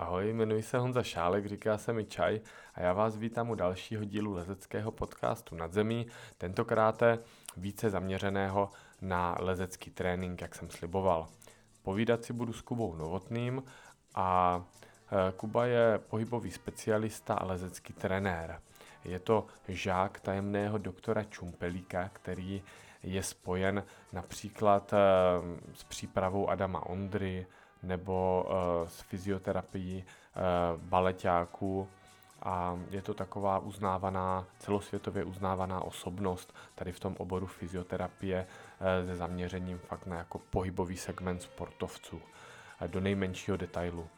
Ahoj, jmenuji se Honza Šálek, říká se mi Čaj a já vás vítám u dalšího dílu lezeckého podcastu Nad zemí, tentokrát více zaměřeného na lezecký trénink, jak jsem sliboval. Povídat si budu s Kubou Novotným a e, Kuba je pohybový specialista a lezecký trenér. Je to žák tajemného doktora Čumpelíka, který je spojen například e, s přípravou Adama Ondry, nebo s fyzioterapií uh, baleťáků a je to taková uznávaná, celosvětově uznávaná osobnost tady v tom oboru fyzioterapie uh, se zaměřením fakt na jako pohybový segment sportovců do nejmenšího detailu.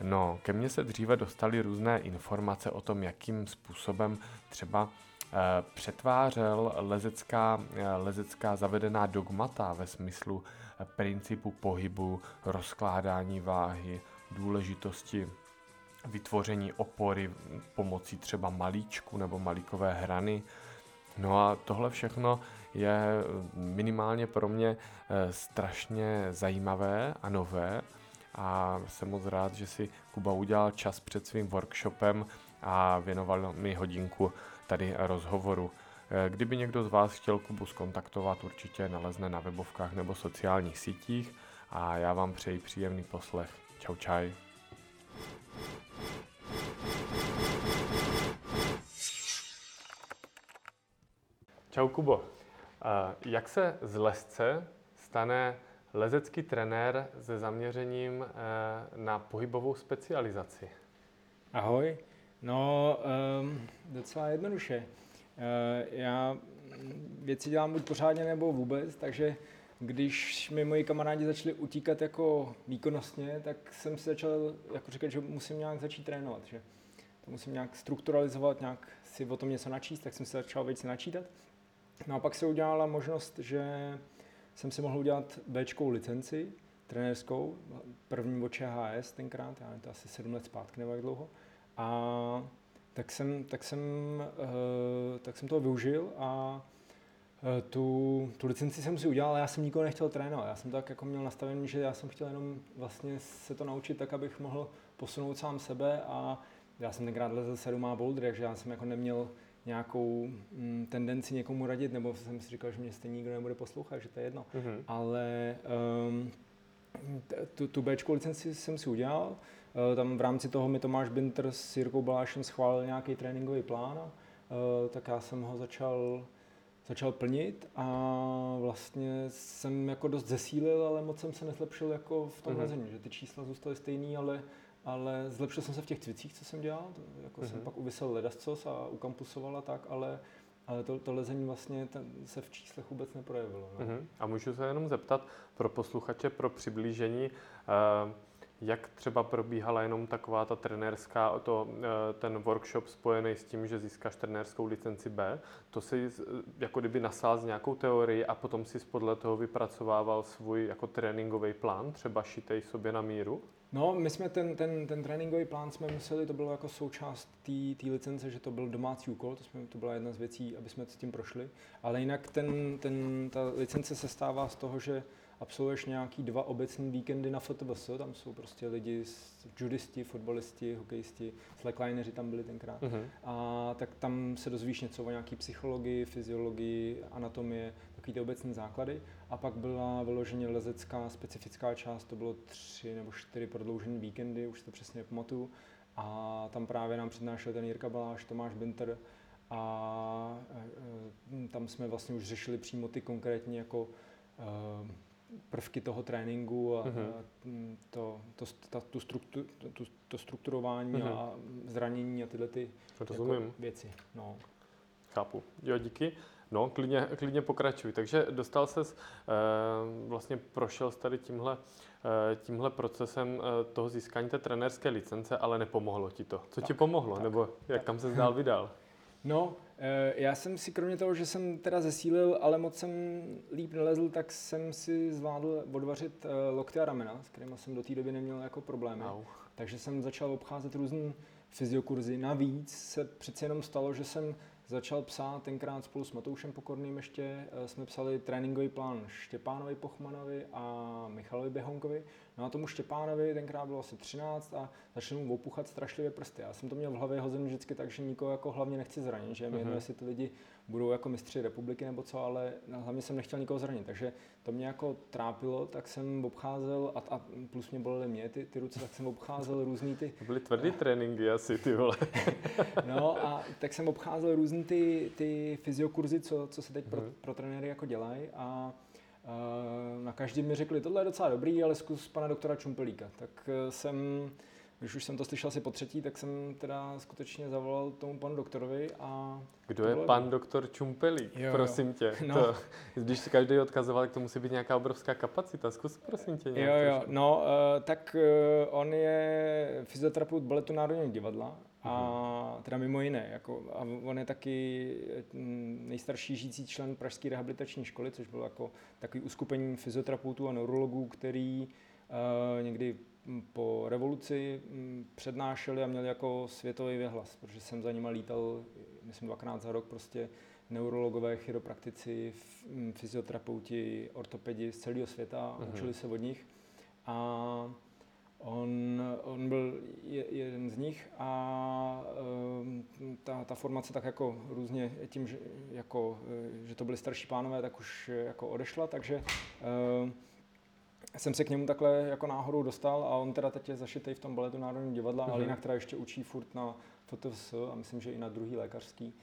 No, ke mně se dříve dostaly různé informace o tom, jakým způsobem třeba přetvářel lezecká, lezecká zavedená dogmata ve smyslu principu pohybu, rozkládání váhy, důležitosti vytvoření opory pomocí třeba malíčku nebo malíkové hrany. No a tohle všechno je minimálně pro mě eh, strašně zajímavé a nové a jsem moc rád, že si Kuba udělal čas před svým workshopem a věnoval mi hodinku tady rozhovoru. Eh, kdyby někdo z vás chtěl Kubu skontaktovat, určitě nalezne na webovkách nebo sociálních sítích a já vám přeji příjemný poslech. Čau čaj. Čau Kubo. Eh, jak se z lesce stane lezecký trenér se zaměřením eh, na pohybovou specializaci? Ahoj. No, um, docela jednoduše. Eh, já věci dělám buď pořádně nebo vůbec, takže když mi moji kamarádi začali utíkat jako výkonnostně, tak jsem si začal jako říkat, že musím nějak začít trénovat, že to musím nějak strukturalizovat, nějak si o tom něco načíst, tak jsem si začal věci načítat. No a pak se udělala možnost, že jsem si mohl udělat b licenci, trenérskou, první od ČHS tenkrát, já to asi 7 let zpátky nebo jak dlouho. A tak jsem, tak jsem, uh, tak jsem toho využil a uh, tu, tu licenci jsem si udělal, ale já jsem nikoho nechtěl trénovat. Já jsem tak jako měl nastavený, že já jsem chtěl jenom vlastně se to naučit tak, abych mohl posunout sám sebe a já jsem tenkrát lezl sedm a boulder, takže já jsem jako neměl nějakou mm, tendenci někomu radit, nebo jsem si říkal, že mě stejně nikdo nebude poslouchat, že to je jedno. Mm-hmm. Ale um, tu, tu Bčkou licenci jsem si udělal, Eh, tam v rámci toho mi Tomáš Binter s Jirkou Balášem schválil nějaký tréninkový plán, eh, tak já jsem ho začal, začal plnit a vlastně jsem jako dost zesílil, ale moc jsem se nezlepšil jako v tom mm-hmm. lezení, že ty čísla zůstaly stejný, ale, ale zlepšil jsem se v těch cvicích, co jsem dělal, jako mm-hmm. jsem mhm. pak uvysel ledascos a ukampusoval a tak, ale ale to, to lezení vlastně ten, se v číslech vůbec neprojevilo. No. Uh-huh. A můžu se jenom zeptat pro posluchače, pro přiblížení, uh, jak třeba probíhala jenom taková ta trenérská, to, eh, ten workshop spojený s tím, že získáš trenérskou licenci B, to si jako kdyby nasál z nějakou teorii a potom si podle toho vypracovával svůj jako tréninkový plán, třeba šitej sobě na míru? No, my jsme ten, ten, ten tréninkový plán jsme museli, to bylo jako součást té licence, že to byl domácí úkol, to, jsme, to byla jedna z věcí, aby jsme s tím prošli. Ale jinak ten, ten, ta licence se stává z toho, že absolvuješ nějaký dva obecní víkendy na FTVS, tam jsou prostě lidi, judisti, fotbalisti, hokejisti, slacklineři tam byli tenkrát. Uh-huh. A tak tam se dozvíš něco o nějaký psychologii, fyziologii, anatomie, takový ty obecní základy. A pak byla vyloženě lezecká specifická část, to bylo tři nebo čtyři prodloužené víkendy, už to přesně pamatuju. A tam právě nám přednášel ten Jirka Baláš, Tomáš Binter, a e, tam jsme vlastně už řešili přímo ty konkrétní jako e, prvky toho tréninku a mm-hmm. to, to, ta, tu struktu, tu, to strukturování mm-hmm. a zranění a tyhle ty jako věci. No. Chápu. Jo, díky. No, klidně, klidně pokračuj. Takže dostal ses, eh, vlastně prošel jsi tady tímhle, eh, tímhle procesem eh, toho získání té trenérské licence, ale nepomohlo ti to. Co tak, ti pomohlo? Tak, Nebo jak tak. kam se dál vydal? No, já jsem si kromě toho, že jsem teda zesílil, ale moc jsem líp nelezl, tak jsem si zvládl odvařit eh, lokty a ramena, s kterými jsem do té doby neměl jako problémy. Au. Takže jsem začal obcházet různé fyziokurzy. Navíc se přece jenom stalo, že jsem začal psát tenkrát spolu s Matoušem Pokorným ještě, eh, jsme psali tréninkový plán Štěpánovi Pochmanovi a Michalovi Běhonkovi. No a tomu Štěpánovi tenkrát bylo asi 13 a začal mu opuchat strašlivě prsty. Já jsem to měl v hlavě hozen vždycky tak, že nikoho jako hlavně nechci zranit, že mi jedno, mhm. jestli ty lidi budou jako mistři republiky nebo co, ale hlavně jsem nechtěl nikoho zranit. Takže to mě jako trápilo, tak jsem obcházel a, a plus mě bolely mě ty, ty ruce, tak jsem obcházel různý ty... To byly tvrdý tréninky asi, ty vole. no a tak jsem obcházel různý ty, ty fyziokurzy, co, co se teď pro, mhm. pro trenéry jako dělají a na každý mi řekli, tohle je docela dobrý, ale zkus pana doktora Čumpelíka. Tak eh, jsem, když už jsem to slyšel asi po třetí, tak jsem teda skutečně zavolal tomu panu doktorovi a... Kdo je pan dobrý. doktor Čumpelík, jo, prosím jo. tě? No. To, když si každý odkazoval, tak to musí být nějaká obrovská kapacita. Zkus prosím tě nějak. Jo, jo, no, uh, tak uh, on je fyzioterapeut baletu Národního divadla a mhm. teda mimo jiné, jako, a on je taky mm, nejstarší žijící člen Pražské rehabilitační školy, což bylo jako takový uskupení fyzioterapeutů a neurologů, který uh, někdy po revoluci přednášeli a měli jako světový věhlas, protože jsem za nima lítal, myslím, dvakrát za rok prostě neurologové, chiropraktici, fyzioterapeuti, ortopedi z celého světa, uh-huh. učili se od nich. A On, on byl jeden z nich a ehm, ta, ta formace tak jako různě tím, že, jako, eh, že to byli starší pánové, tak už jako odešla, takže ehm, jsem se k němu takhle jako náhodou dostal a on teda teď je zašitej v tom baletu Národního divadla, mm-hmm. ale jinak teda ještě učí furt na FTVS a myslím, že i na druhý lékařský.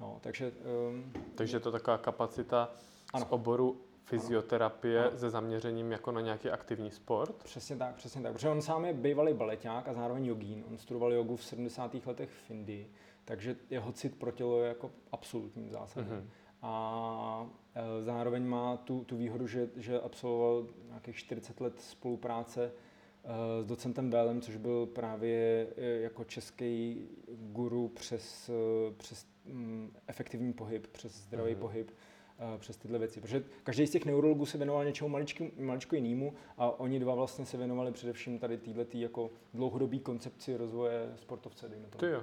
No, takže, um, takže to taková kapacita ano. z oboru fyzioterapie ano. se zaměřením jako na nějaký aktivní sport? Přesně tak, přesně tak. Protože on sám je bývalý baleták a zároveň jogín. On studoval jogu v 70. letech v Indii, takže jeho cit pro tělo je jako absolutní zásad. Mm-hmm. A e, zároveň má tu, tu výhodu, že, že absolvoval nějakých 40 let spolupráce e, s docentem Bélem, což byl právě e, jako český guru přes, přes mm, efektivní pohyb, přes zdravý mm-hmm. pohyb přes tyhle věci. Protože každý z těch neurologů se věnoval něčemu maličku, maličku jinému a oni dva vlastně se věnovali především tady této jako dlouhodobý koncepci rozvoje sportovce, dejme tomu. jo.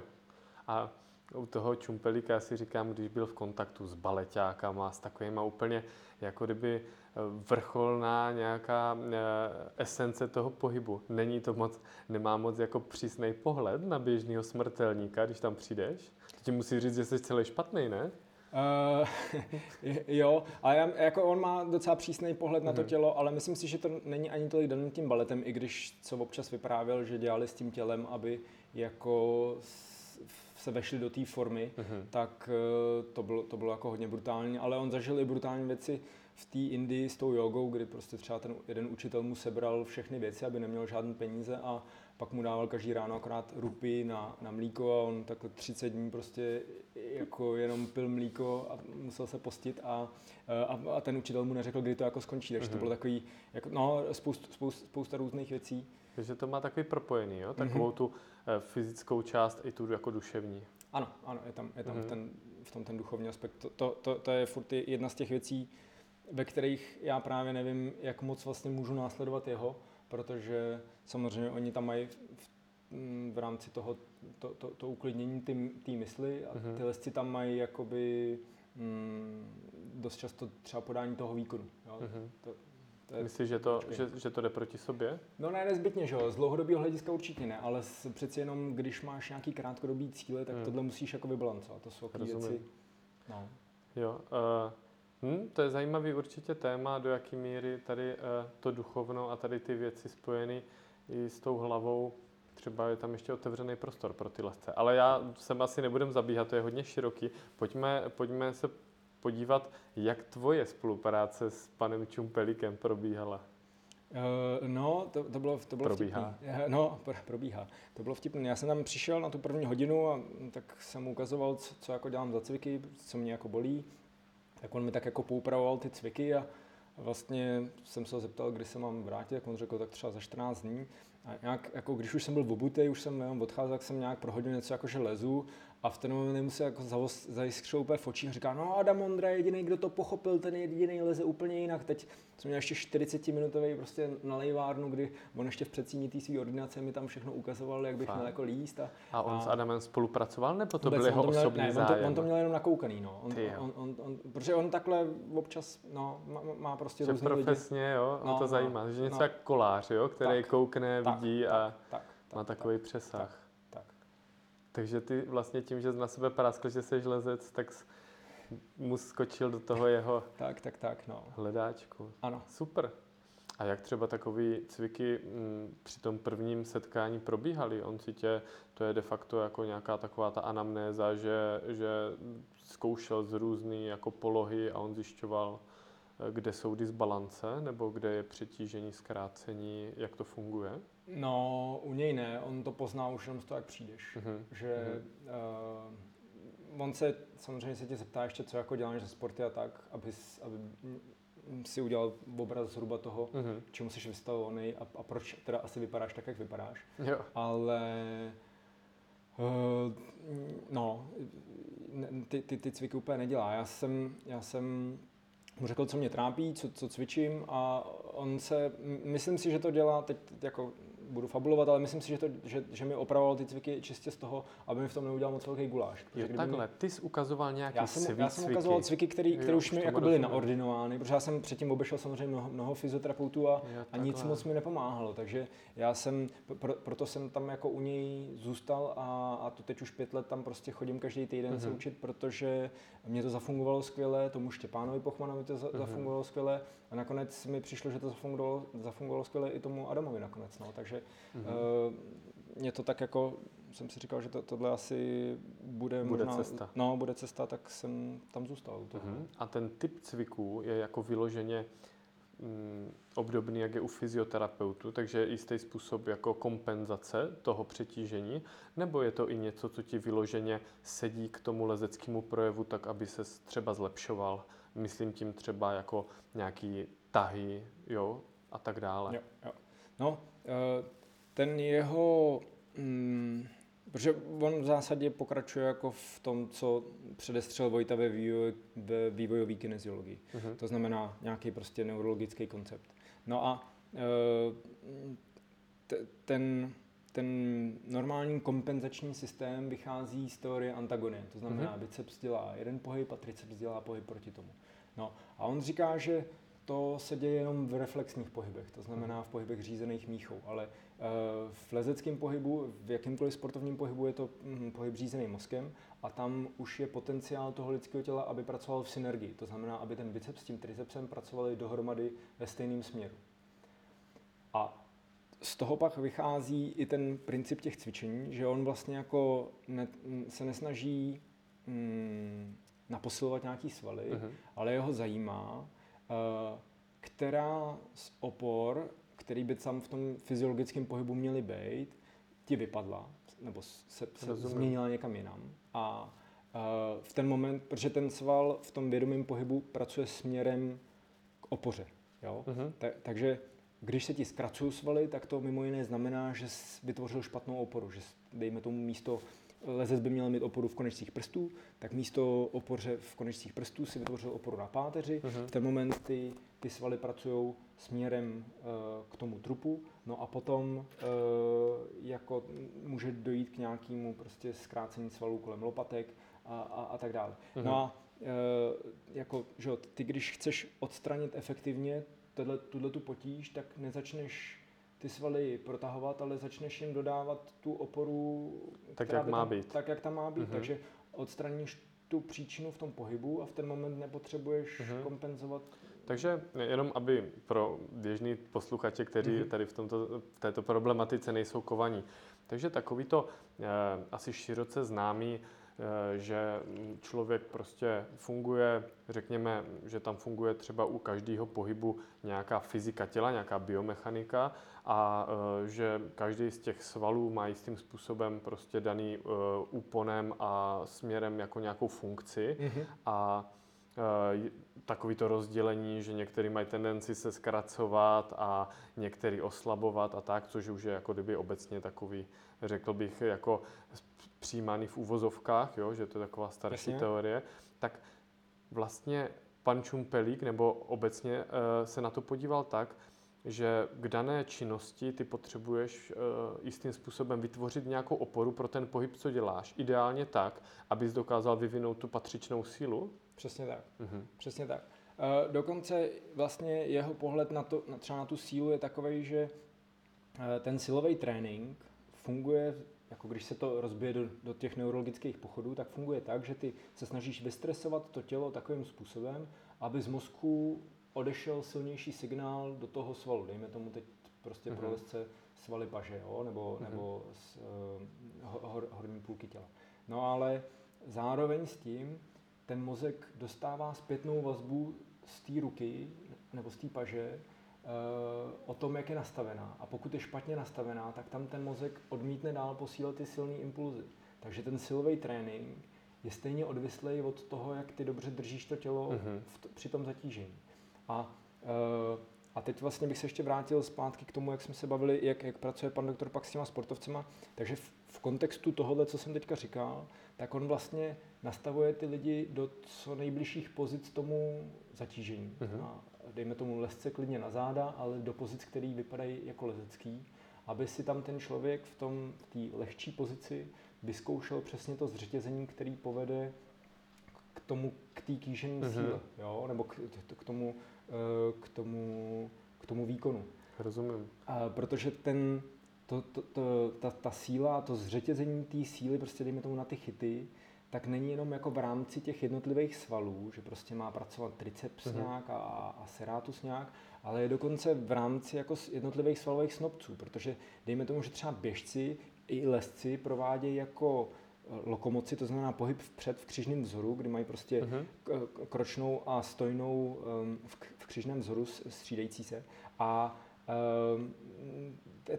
A u toho Čumpelíka si říkám, když byl v kontaktu s baleťákama, s takovými úplně jako kdyby eh, vrcholná nějaká eh, esence toho pohybu. Není to moc, nemá moc jako přísný pohled na běžného smrtelníka, když tam přijdeš. To ti musí říct, že jsi celý špatný, ne? Uh, jo, a já, jako on má docela přísný pohled na to mhm. tělo, ale myslím si, že to není ani tolik daný tím baletem, i když co občas vyprávěl, že dělali s tím tělem, aby jako se vešli do té formy, uh-huh. tak uh, to bylo, to bylo jako hodně brutální, ale on zažil i brutální věci v té Indii s tou jogou, kdy prostě třeba ten jeden učitel mu sebral všechny věci, aby neměl žádné peníze a pak mu dával každý ráno akorát rupy na, na mlíko a on takhle 30 dní prostě jako jenom pil mlíko a musel se postit a, a, a ten učitel mu neřekl, kdy to jako skončí, takže mm-hmm. to mhm. bylo takový, jako, no, spoust, spoust, spousta různých věcí. Takže to má takový propojený, jo? takovou mm-hmm. tu eh, fyzickou část i tu jako duševní. Ano, ano, je tam, je tam mm-hmm. ten, v tom ten duchovní aspekt. To, to, to, to je furt jedna z těch věcí, ve kterých já právě nevím, jak moc vlastně můžu následovat jeho, protože samozřejmě oni tam mají v, v rámci toho to, to, to uklidnění té mysli a mm-hmm. ty lesci tam mají jakoby mm, dost často třeba podání toho výkonu. Jo? Mm-hmm. To, to je, Myslíš, že to, že, že to jde proti sobě? No ne nezbytně, že jo. Z dlouhodobého hlediska určitě ne, ale s, přeci jenom, když máš nějaký krátkodobý cíle, tak mm. tohle musíš jako vybalancovat. To jsou takové věci. No. Jo, uh, Hm, to je zajímavý určitě téma, do jaké míry tady uh, to duchovno a tady ty věci spojené i s tou hlavou, třeba je tam ještě otevřený prostor pro ty lesce. Ale já sem asi nebudem zabíhat, to je hodně široký. Pojďme, pojďme se podívat, jak tvoje spolupráce s panem Čumpelikem probíhala. Uh, no, to, to bylo, to bylo probíhá. vtipný. No, pr- probíhá. To bylo vtipné. Já jsem tam přišel na tu první hodinu a tak jsem mu ukazoval, co, co jako dělám za cviky, co mě jako bolí tak on mi tak jako poupravoval ty cviky a vlastně jsem se ho zeptal, kdy se mám vrátit, jak on řekl, tak třeba za 14 dní. A nějak, jako když už jsem byl v už jsem jenom odcházel, tak jsem nějak prohodil něco jako, že lezu A v ten moment musí jako zajiskřil úplně v očích a říká, no Adam Ondra je jediný, kdo to pochopil, ten jediný leze úplně jinak. Teď jsem měl ještě 40-minutový prostě na lejvárnu, kdy on ještě v předsíní té své ordinace mi tam všechno ukazoval, jak bych Fakt. měl jako líst. A, a on a... s Adamem spolupracoval, nebo to byl jeho osobní ne, zájem? On to, on to měl jenom nakoukaný, no. On, on, on, on, protože on takhle občas no, má, má prostě že různý profesně, lidi. jo, no, to no, zajímá, že něco no. jak kolář, jo, který tak, koukne, tak, vidí tak, a tak, tak, má takový tak, přesah. Tak. Takže ty vlastně tím, že na sebe praskl, že jsi lezec, tak mu skočil do toho jeho tak, tak, tak, no. hledáčku. Ano. Super. A jak třeba takový cviky m, mm, při tom prvním setkání probíhaly? On si tě, to je de facto jako nějaká taková ta anamnéza, že, že zkoušel z různý jako polohy a on zjišťoval, kde jsou disbalance, nebo kde je přetížení, zkrácení, jak to funguje? No, u něj ne, on to pozná už jenom z toho, jak přijdeš. Mm-hmm. Že uh, on se, samozřejmě se tě zeptá ještě, co jako děláš za sporty a tak, aby, aby si udělal obraz zhruba toho, mm-hmm. čemu jsi vystavovaný a, a proč teda asi vypadáš tak, jak vypadáš. Jo. Ale uh, no, ty, ty, ty cviky úplně nedělá. Já jsem, já jsem mu řekl, co mě trápí, co, co cvičím a on se, myslím si, že to dělá, teď jako budu fabulovat, ale myslím si, že, to, že, že mi opravoval ty cviky čistě z toho, aby mi v tom neudělal moc velký guláš. Jo, takhle, mi... ty jsi ukazoval nějaký já jsem, cviky. Já jsem ukazoval cviky, které už mi jako byly naordinovány, protože já jsem předtím obešel samozřejmě mnoho, mnoho fyzioterapeutů a, jo, a nic moc mi nepomáhalo, takže já jsem, pro, proto jsem tam jako u něj zůstal a, a to teď už pět let tam prostě chodím každý týden mm-hmm. se mhm. učit, protože mě to zafungovalo skvěle, tomu Štěpánovi Pochmanovi to mm-hmm. zafungovalo skvěle a nakonec mi přišlo, že to zafungovalo, zafungovalo skvěle i tomu Adamovi nakonec. No. Takže mm-hmm. mě to tak jako, jsem si říkal, že to, tohle asi bude, bude možná, cesta. No, bude cesta, tak jsem tam zůstal. Mm-hmm. A ten typ cviků je jako vyloženě mm, obdobný, jak je u fyzioterapeutu, takže je jistý způsob jako kompenzace toho přetížení, nebo je to i něco, co ti vyloženě sedí k tomu lezeckému projevu, tak aby se třeba zlepšoval Myslím tím třeba jako nějaký tahy, jo, a tak dále. Jo, jo. No, eh, ten jeho, mm, protože on v zásadě pokračuje jako v tom, co předestřel Vojta ve, vývoj, ve vývojové kineziologii. Uh-huh. To znamená nějaký prostě neurologický koncept. No a eh, ten, ten normální kompenzační systém vychází z teorie antagonie. To znamená, mm-hmm. biceps dělá jeden pohyb a triceps dělá pohyb proti tomu. No a on říká, že to se děje jenom v reflexních pohybech, to znamená v pohybech řízených míchou, ale eh, v lezeckém pohybu, v jakýmkoliv sportovním pohybu je to hm, pohyb řízený mozkem a tam už je potenciál toho lidského těla, aby pracoval v synergii, to znamená, aby ten biceps s tím tricepsem pracovali dohromady ve stejném směru. A z toho pak vychází i ten princip těch cvičení, že on vlastně jako ne, se nesnaží mm, naposilovat nějaký svaly, uh-huh. ale jeho zajímá, uh, která z opor, který by tam v tom fyziologickém pohybu měly být, ti vypadla, nebo se, se změnila někam jinam. A uh, v ten moment, protože ten sval v tom vědomém pohybu pracuje směrem k opoře. Jo? Uh-huh. Ta, takže když se ti zkracují svaly, tak to mimo jiné znamená, že jsi vytvořil špatnou oporu, že dejme tomu místo lezec by měl mít oporu v konečcích prstů, tak místo opoře v konečcích prstů si vytvořil oporu na páteři. Uh-huh. V ten moment ty, ty svaly pracují směrem uh, k tomu trupu, no a potom uh, jako může dojít k nějakému prostě zkrácení svalů kolem lopatek a, a, a tak dále. Uh-huh. No a uh, jako, že ty když chceš odstranit efektivně tuhle tu potíž, tak nezačneš ty svaly protahovat, ale začneš jim dodávat tu oporu, tak, jak má tam, být. tak, jak tam má být. Uh-huh. Takže odstraníš tu příčinu v tom pohybu a v ten moment nepotřebuješ uh-huh. kompenzovat. Takže jenom, aby pro běžný posluchače, kteří uh-huh. tady v, tomto, v této problematice nejsou kovaní. Takže takovýto eh, asi široce známý Eh, že člověk prostě funguje, řekněme, že tam funguje třeba u každého pohybu nějaká fyzika těla, nějaká biomechanika a eh, že každý z těch svalů má jistým způsobem prostě daný eh, úponem a směrem jako nějakou funkci mm-hmm. a takový to rozdělení, že některý mají tendenci se zkracovat a některý oslabovat a tak, což už je jako kdyby obecně takový, řekl bych, jako přijímány v uvozovkách, jo, že to je taková starší Jasně. teorie, tak vlastně pan Čumpelík nebo obecně uh, se na to podíval tak, že k dané činnosti ty potřebuješ uh, jistým způsobem vytvořit nějakou oporu pro ten pohyb, co děláš. Ideálně tak, abys dokázal vyvinout tu patřičnou sílu. Přesně tak. Mhm. Přesně tak. Uh, dokonce vlastně jeho pohled na to, na, třeba na tu sílu je takový, že ten silový trénink funguje, jako když se to rozbije do, do těch neurologických pochodů, tak funguje tak, že ty se snažíš vystresovat to tělo takovým způsobem, aby z mozku odešel silnější signál do toho svalu. Dejme tomu teď prostě Mhm. mm-hmm. pro lesce svaly paže, jo? nebo, Mhm. mm-hmm. nebo z, uh, hor, horní půlky těla. No ale zároveň s tím ten mozek dostává zpětnou vazbu z té ruky nebo z té paže o tom, jak je nastavená. A pokud je špatně nastavená, tak tam ten mozek odmítne dál posílat ty silné impulzy. Takže ten silový trénink je stejně odvislý od toho, jak ty dobře držíš to tělo Mhm. mm-hmm. v t- při tom zatížení. A, uh, a teď vlastně bych se ještě vrátil zpátky k tomu, jak jsme se bavili, jak, jak pracuje pan doktor pak s těma sportovcema. Takže v, v kontextu tohohle, co jsem teďka říkal, tak on vlastně nastavuje ty lidi do co nejbližších pozic tomu zatížení. Mhm. A dejme tomu lesce klidně na záda, ale do pozic, které vypadají jako lezecký, aby si tam ten člověk v tom v té lehčí pozici vyzkoušel přesně to zřetězení, který povede k tomu, k té kýžení Mhm. síle, jo? nebo k, k, tomu, eh, k, tomu, k tomu výkonu. Rozumím. A protože ten, to, to, to, ta, ta síla, to zřetězení té síly, prostě dejme tomu na ty chyty, tak není jenom jako v rámci těch jednotlivých svalů, že prostě má pracovat triceps Mhm. mm-hmm. nějak a, a serratus nějak, ale je dokonce v rámci jako jednotlivých svalových snobců, protože dejme tomu, že třeba běžci i lesci provádějí jako eh, lokomoci, to znamená pohyb vpřed v křižném vzoru, kdy mají prostě k- kročnou a stojnou um, v, křižném vzoru střídající se. A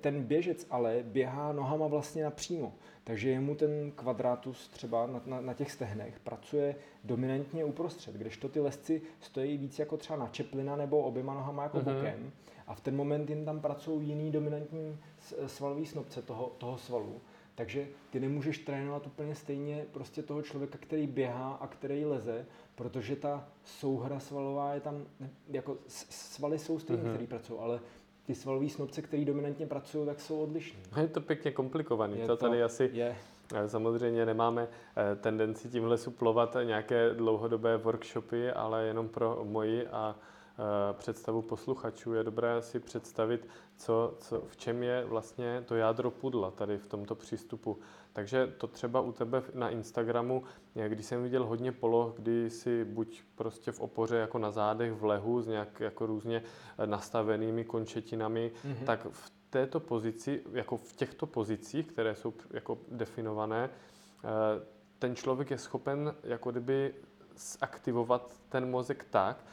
ten běžec ale běhá nohama vlastně napřímo. Takže jemu ten kvadratus třeba na, na, na těch stehnech pracuje dominantně uprostřed, kdežto ty lesci stojí víc jako třeba na čeplina nebo oběma nohama jako Mhm. bokem a v ten moment jim tam pracují jiný dominantní s- svalový snobce toho, toho svalu. Takže ty nemůžeš trénovat úplně stejně prostě toho člověka, který běhá a který leze, protože ta souhra svalová je tam, jako svaly jsou stejné, Mhm. mm-hmm. který pracují, ale ty svalové snobce, který dominantně pracují, tak jsou odlišní. Je to pěkně komplikovaný. Je to to- tady asi Je. Eh, Samozřejmě nemáme eh, tendenci tímhle suplovat nějaké dlouhodobé workshopy, ale jenom pro moji a eh, představu posluchačů je dobré si představit, co, co, v čem je vlastně to jádro pudla tady v tomto přístupu. Takže to třeba u tebe na Instagramu, když jsem viděl hodně poloh, kdy si buď prostě v opoře jako na zádech v lehu s nějak jako různě eh, nastavenými končetinami, Mhm. tak v této pozici, jako v těchto pozicích, které jsou jako definované, eh, ten člověk je schopen jako kdyby zaktivovat ten mozek tak,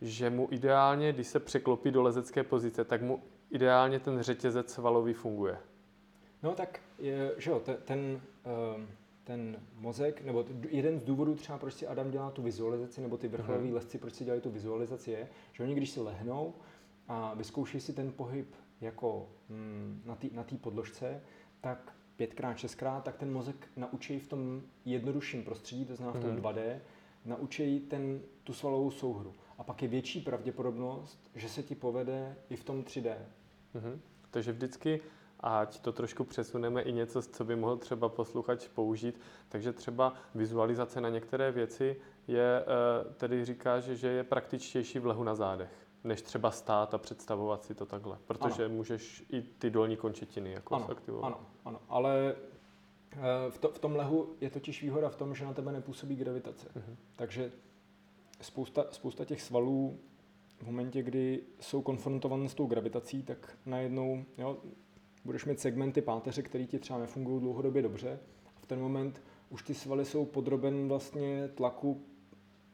že mu ideálně, když se překlopí do lezecké pozice, tak mu ideálně ten řetězec svalový funguje. No tak, je, že jo, ten, ten, ehm, ten mozek, nebo jeden z důvodů třeba, proč si Adam dělá tu vizualizaci, nebo ty vrcholoví Mhm. lesci, proč si dělají tu vizualizaci, je, že oni když si lehnou a vyzkouší si ten pohyb jako mm, na té na podložce, tak pětkrát, šestkrát, tak ten mozek naučí v tom jednodušším prostředí, to znamená v tom Mhm. 2D, naučí ten, tu svalovou souhru. A pak je větší pravděpodobnost, že se ti povede i v tom 3D. Mhm. Takže vždycky, ať to trošku přesuneme i něco, co by mohl třeba posluchač použít, takže třeba vizualizace na některé věci je, eh, tedy říkáš, že je praktičtější v lehu na zádech, než třeba stát a představovat si to takhle, protože ano. můžeš i ty dolní končetiny jako Ano, zaktivovat. ano, ano, ale eh, v, to, v tom lehu je totiž výhoda v tom, že na tebe nepůsobí gravitace. Mhm. Takže spousta, spousta těch svalů v momentě, kdy jsou konfrontované s tou gravitací, tak najednou jo, budeš mít segmenty páteře, které ti třeba nefungují dlouhodobě dobře. A v ten moment už ty svaly jsou podroben vlastně tlaku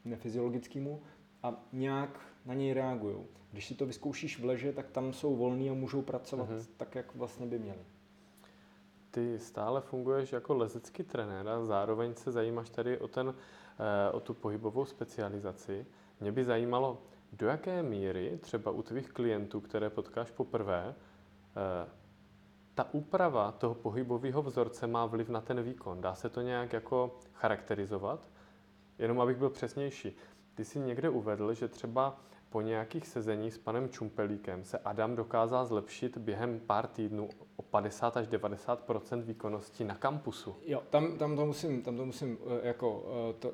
nefyziologickému a nějak na něj reagují. Když si to vyzkoušíš v leže, tak tam jsou volný a můžou pracovat Mhm. tak, jak vlastně by měli. Ty stále funguješ jako lezecký trenér a zároveň se zajímáš tady o, ten, eh, o tu pohybovou specializaci. Mě by zajímalo, do jaké míry třeba u tvých klientů, které potkáš poprvé, eh, ta úprava toho pohybového vzorce má vliv na ten výkon. Dá se to nějak jako charakterizovat? Jenom abych byl přesnější. Ty jsi někde uvedl, že třeba po nějakých sezeních s panem Čumpelíkem se Adam dokázal zlepšit během pár týdnů o 50 až 90% výkonnosti na kampusu. Jo, tam, tam to musím, tam to musím eh, jako, eh, to,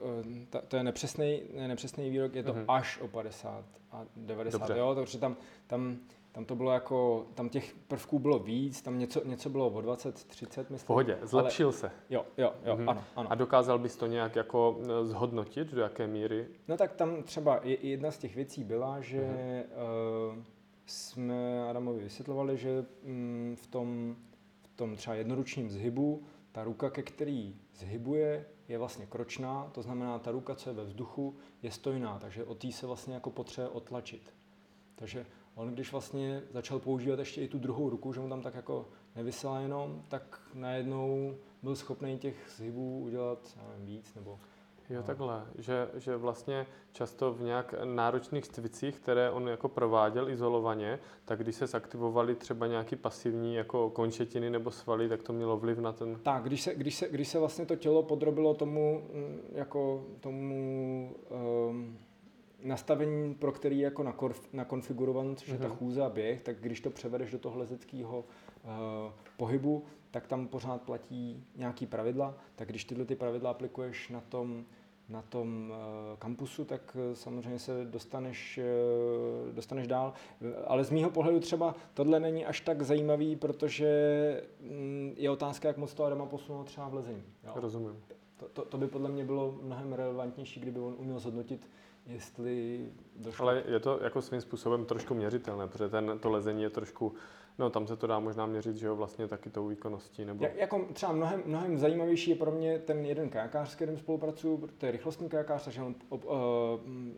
eh, to je nepřesný, nepřesný výrok, je to uh-huh. až o 50 a 90, Dobře. jo, takže tam, tam tam to bylo jako, tam těch prvků bylo víc, tam něco, něco bylo o 20, 30, myslím. V pohodě, zlepšil ale, se. Jo, jo, jo, mm-hmm. ano, ano. A dokázal bys to nějak jako e, zhodnotit, do jaké míry? No tak tam třeba jedna z těch věcí byla, že mm-hmm. uh, jsme Adamovi vysvětlovali, že um, v tom, v tom třeba jednoručním zhybu ta ruka, ke který zhybuje, je vlastně kročná, to znamená, ta ruka, co je ve vzduchu, je stojná, takže o tý se vlastně jako potřebuje otlačit. Takže on když vlastně začal používat ještě i tu druhou ruku, že mu tam tak jako nevysela jenom, tak najednou byl schopný těch zhybů udělat nevím, víc nebo Jo, takhle, že, že vlastně často v nějak náročných cvicích, které on jako prováděl izolovaně, tak když se zaktivovaly třeba nějaký pasivní jako končetiny nebo svaly, tak to mělo vliv na ten... Tak, když se, když se, když se vlastně to tělo podrobilo tomu, mm, jako tomu um, nastavení, pro který je jako nakonf, nakonfigurovan, což je ta mhm. chůze a běh, tak když to převedeš do toho lezeckého uh, pohybu, tak tam pořád platí nějaký pravidla, tak když tyhle ty pravidla aplikuješ na tom, na tom uh, kampusu, tak uh, samozřejmě se dostaneš, uh, dostaneš dál. Ale z mýho pohledu třeba tohle není až tak zajímavý, protože um, je otázka, jak moc to Adama posunulo třeba v lezení. Jo? Rozumím. To, to, to by podle mě bylo mnohem relevantnější, kdyby on uměl zhodnotit, jestli došlo... Ale je to jako svým způsobem trošku měřitelné, protože ten, to lezení je trošku, no tam se to dá možná měřit, že jo, vlastně taky tou výkonností. Nebo... Ja, jako třeba mnohem, mnohem zajímavější je pro mě ten jeden kajakář, s kterým spolupracuju, to je rychlostní kajakář, takže on op, uh,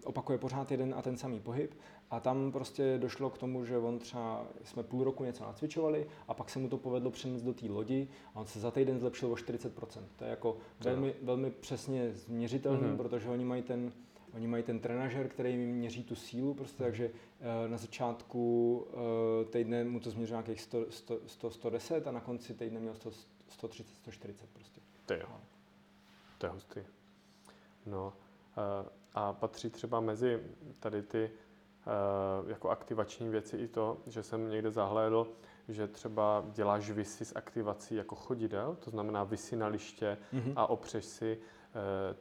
opakuje pořád jeden a ten samý pohyb a tam prostě došlo k tomu, že on třeba, jsme půl roku něco nacvičovali a pak se mu to povedlo přenést do té lodi a on se za týden zlepšil o 40%. To je jako velmi, velmi přesně změřitelný, mm-hmm. protože oni mají ten Oni mají ten trenažer, který jim měří tu sílu, prostě, takže uh, na začátku uh, týdne mu to změřilo nějakých 100, 100, 100, 110 a na konci týdne měl 100, 130, 140 prostě. To jo. To je hustý. No uh, a patří třeba mezi tady ty jako aktivační věci i to, že jsem někde zahlédl, že třeba děláš visy s aktivací jako chodidel, to znamená visy na liště mm-hmm. a opřeš si Eh,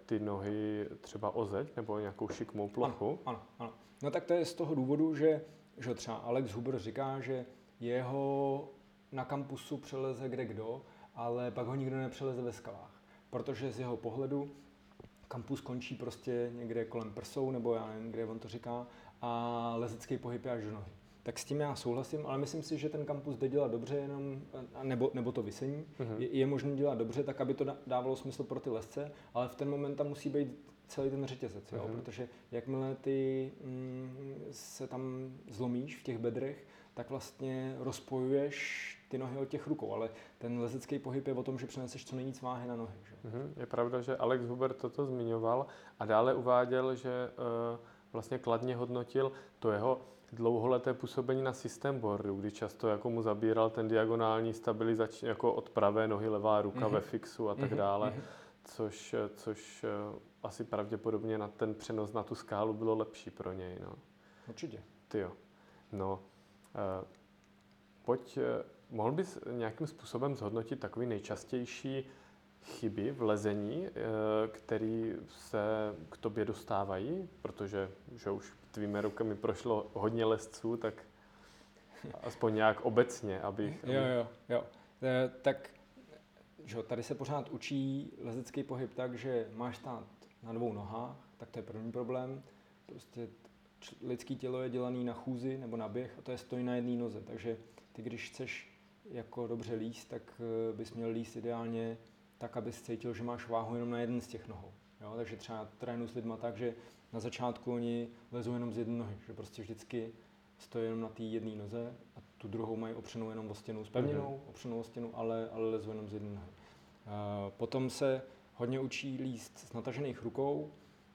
ty nohy třeba o zeď nebo nějakou šikmou plochu? Ano, ano, ano. No tak to je z toho důvodu, že, že třeba Alex Huber říká, že jeho na kampusu přeleze kde kdo, ale pak ho nikdo nepřeleze ve skalách. Protože z jeho pohledu kampus končí prostě někde kolem prsou, nebo já nevím, kde on to říká, a lezecký pohyb je až do nohy tak s tím já souhlasím, ale myslím si, že ten kampus jde dělat dobře, jenom, nebo, nebo to vysení, mm-hmm. je, je možné dělat dobře, tak aby to dávalo smysl pro ty lesce, ale v ten moment tam musí být celý ten řetězec, jo? Mm-hmm. protože jakmile ty mm, se tam zlomíš v těch bedrech, tak vlastně rozpojuješ ty nohy od těch rukou, ale ten lezecký pohyb je o tom, že přeneseš co nejvíc váhy na nohy. Že? Mm-hmm. Je pravda, že Alex Huber toto zmiňoval a dále uváděl, že uh, vlastně kladně hodnotil to jeho dlouholeté působení na systém boardu, kdy často jako mu zabíral ten diagonální stabilizační jako od pravé nohy levá ruka mm-hmm. ve fixu a tak mm-hmm. dále, mhm. což, což eh, asi pravděpodobně na ten přenos na tu skálu bylo lepší pro něj. No. Určitě. Ty jo. No, uh, pojď, uh, mohl bys nějakým způsobem zhodnotit takový nejčastější chyby v lezení, uh, který se k tobě dostávají, protože že už tvými rukami prošlo hodně lesců, tak aspoň nějak obecně, abych... Jo, jo, jo. E, tak že tady se pořád učí lezecký pohyb tak, že máš stát na dvou nohách, tak to je první problém. Prostě lidský tělo je dělaný na chůzi nebo na běh a to je stojí na jedné noze, takže ty když chceš jako dobře líst, tak e, bys měl líst ideálně tak, abys cítil, že máš váhu jenom na jeden z těch nohou. Jo? Takže třeba trénu s lidma tak, že na začátku oni lezou jenom z jedné nohy, že prostě vždycky stojí jenom na té jedné noze a tu druhou mají opřenou jenom o stěnu s pevninou, mm-hmm. opřenou o stěnu, ale, ale lezou jenom z jedné nohy. Uh, potom se hodně učí líst z natažených rukou,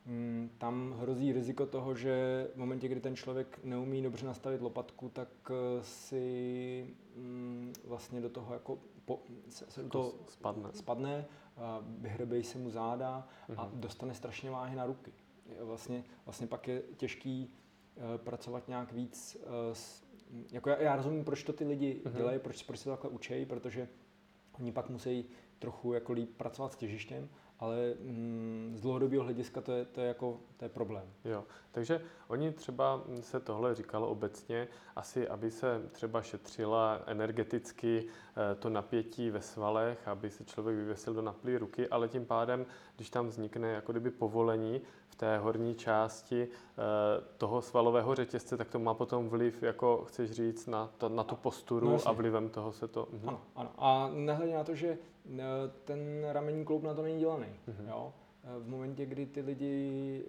mm, tam hrozí riziko toho, že v momentě, kdy ten člověk neumí dobře nastavit lopatku, tak eh, si mm, vlastně do toho jako po, se, se to spadne. spadne a vyhrebejí se mu záda a Mhm. dostane strašně váhy na ruky. Je Vlastně, vlastně pak je těžký eh, pracovat nějak víc eh, s, jako já, já rozumím, proč to ty lidi Mhm. dělají, proč, proč se to takhle učejí, protože oni pak musí trochu jako líp pracovat s těžištěm, ale mm, z dlouhodobého hlediska to je, to je jako to je problém. Jo, takže oni třeba se tohle říkalo obecně, asi aby se třeba šetřila energeticky eh, to napětí ve svalech, aby se člověk vyvěsil do naplý ruky, ale tím pádem, když tam vznikne jako kdyby povolení v té horní části eh, toho svalového řetězce, tak to má potom vliv, jako chceš říct, na, to, na tu posturu No jasně. a vlivem toho se to... Mhm. Ano, ano. A nehledě na to, že eh, ten ramenní kloub na to není dělaný. Mhm. Jo? Eh, V momentě, kdy ty lidi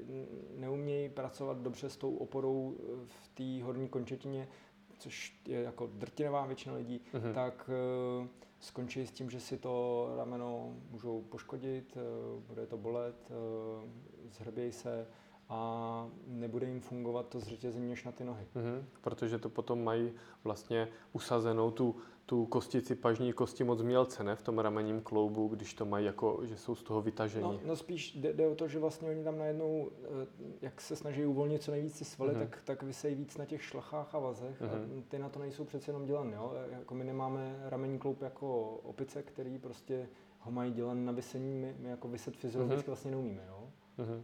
neumějí pracovat dobře s tou oporou v té horní končetině, což je jako drtivá většina lidí, Mhm. tak skončí s tím, že si to rameno můžou poškodit, eh, bude to bolet, eh, zhrbějí se a nebude jim fungovat to zřetězení až na ty nohy. Mhm, protože to potom mají vlastně usazenou tu, tu kostici pažní kosti moc mělce, ne? V tom ramenním kloubu, když to mají jako, že jsou z toho vytažení. No, no spíš jde, jde o to, že vlastně oni tam najednou, eh, jak se snaží uvolnit co nejvíc ty svaly, Mhm. tak, tak vysejí víc na těch šlachách a vazech a Mhm. ty na to nejsou přece jenom dělané. Jo? Jako my nemáme ramení kloup jako opice, který prostě ho mají dělan na vysení, my, my jako vyset fyziologicky Mhm. vlastně neumíme. Jo? Mhm.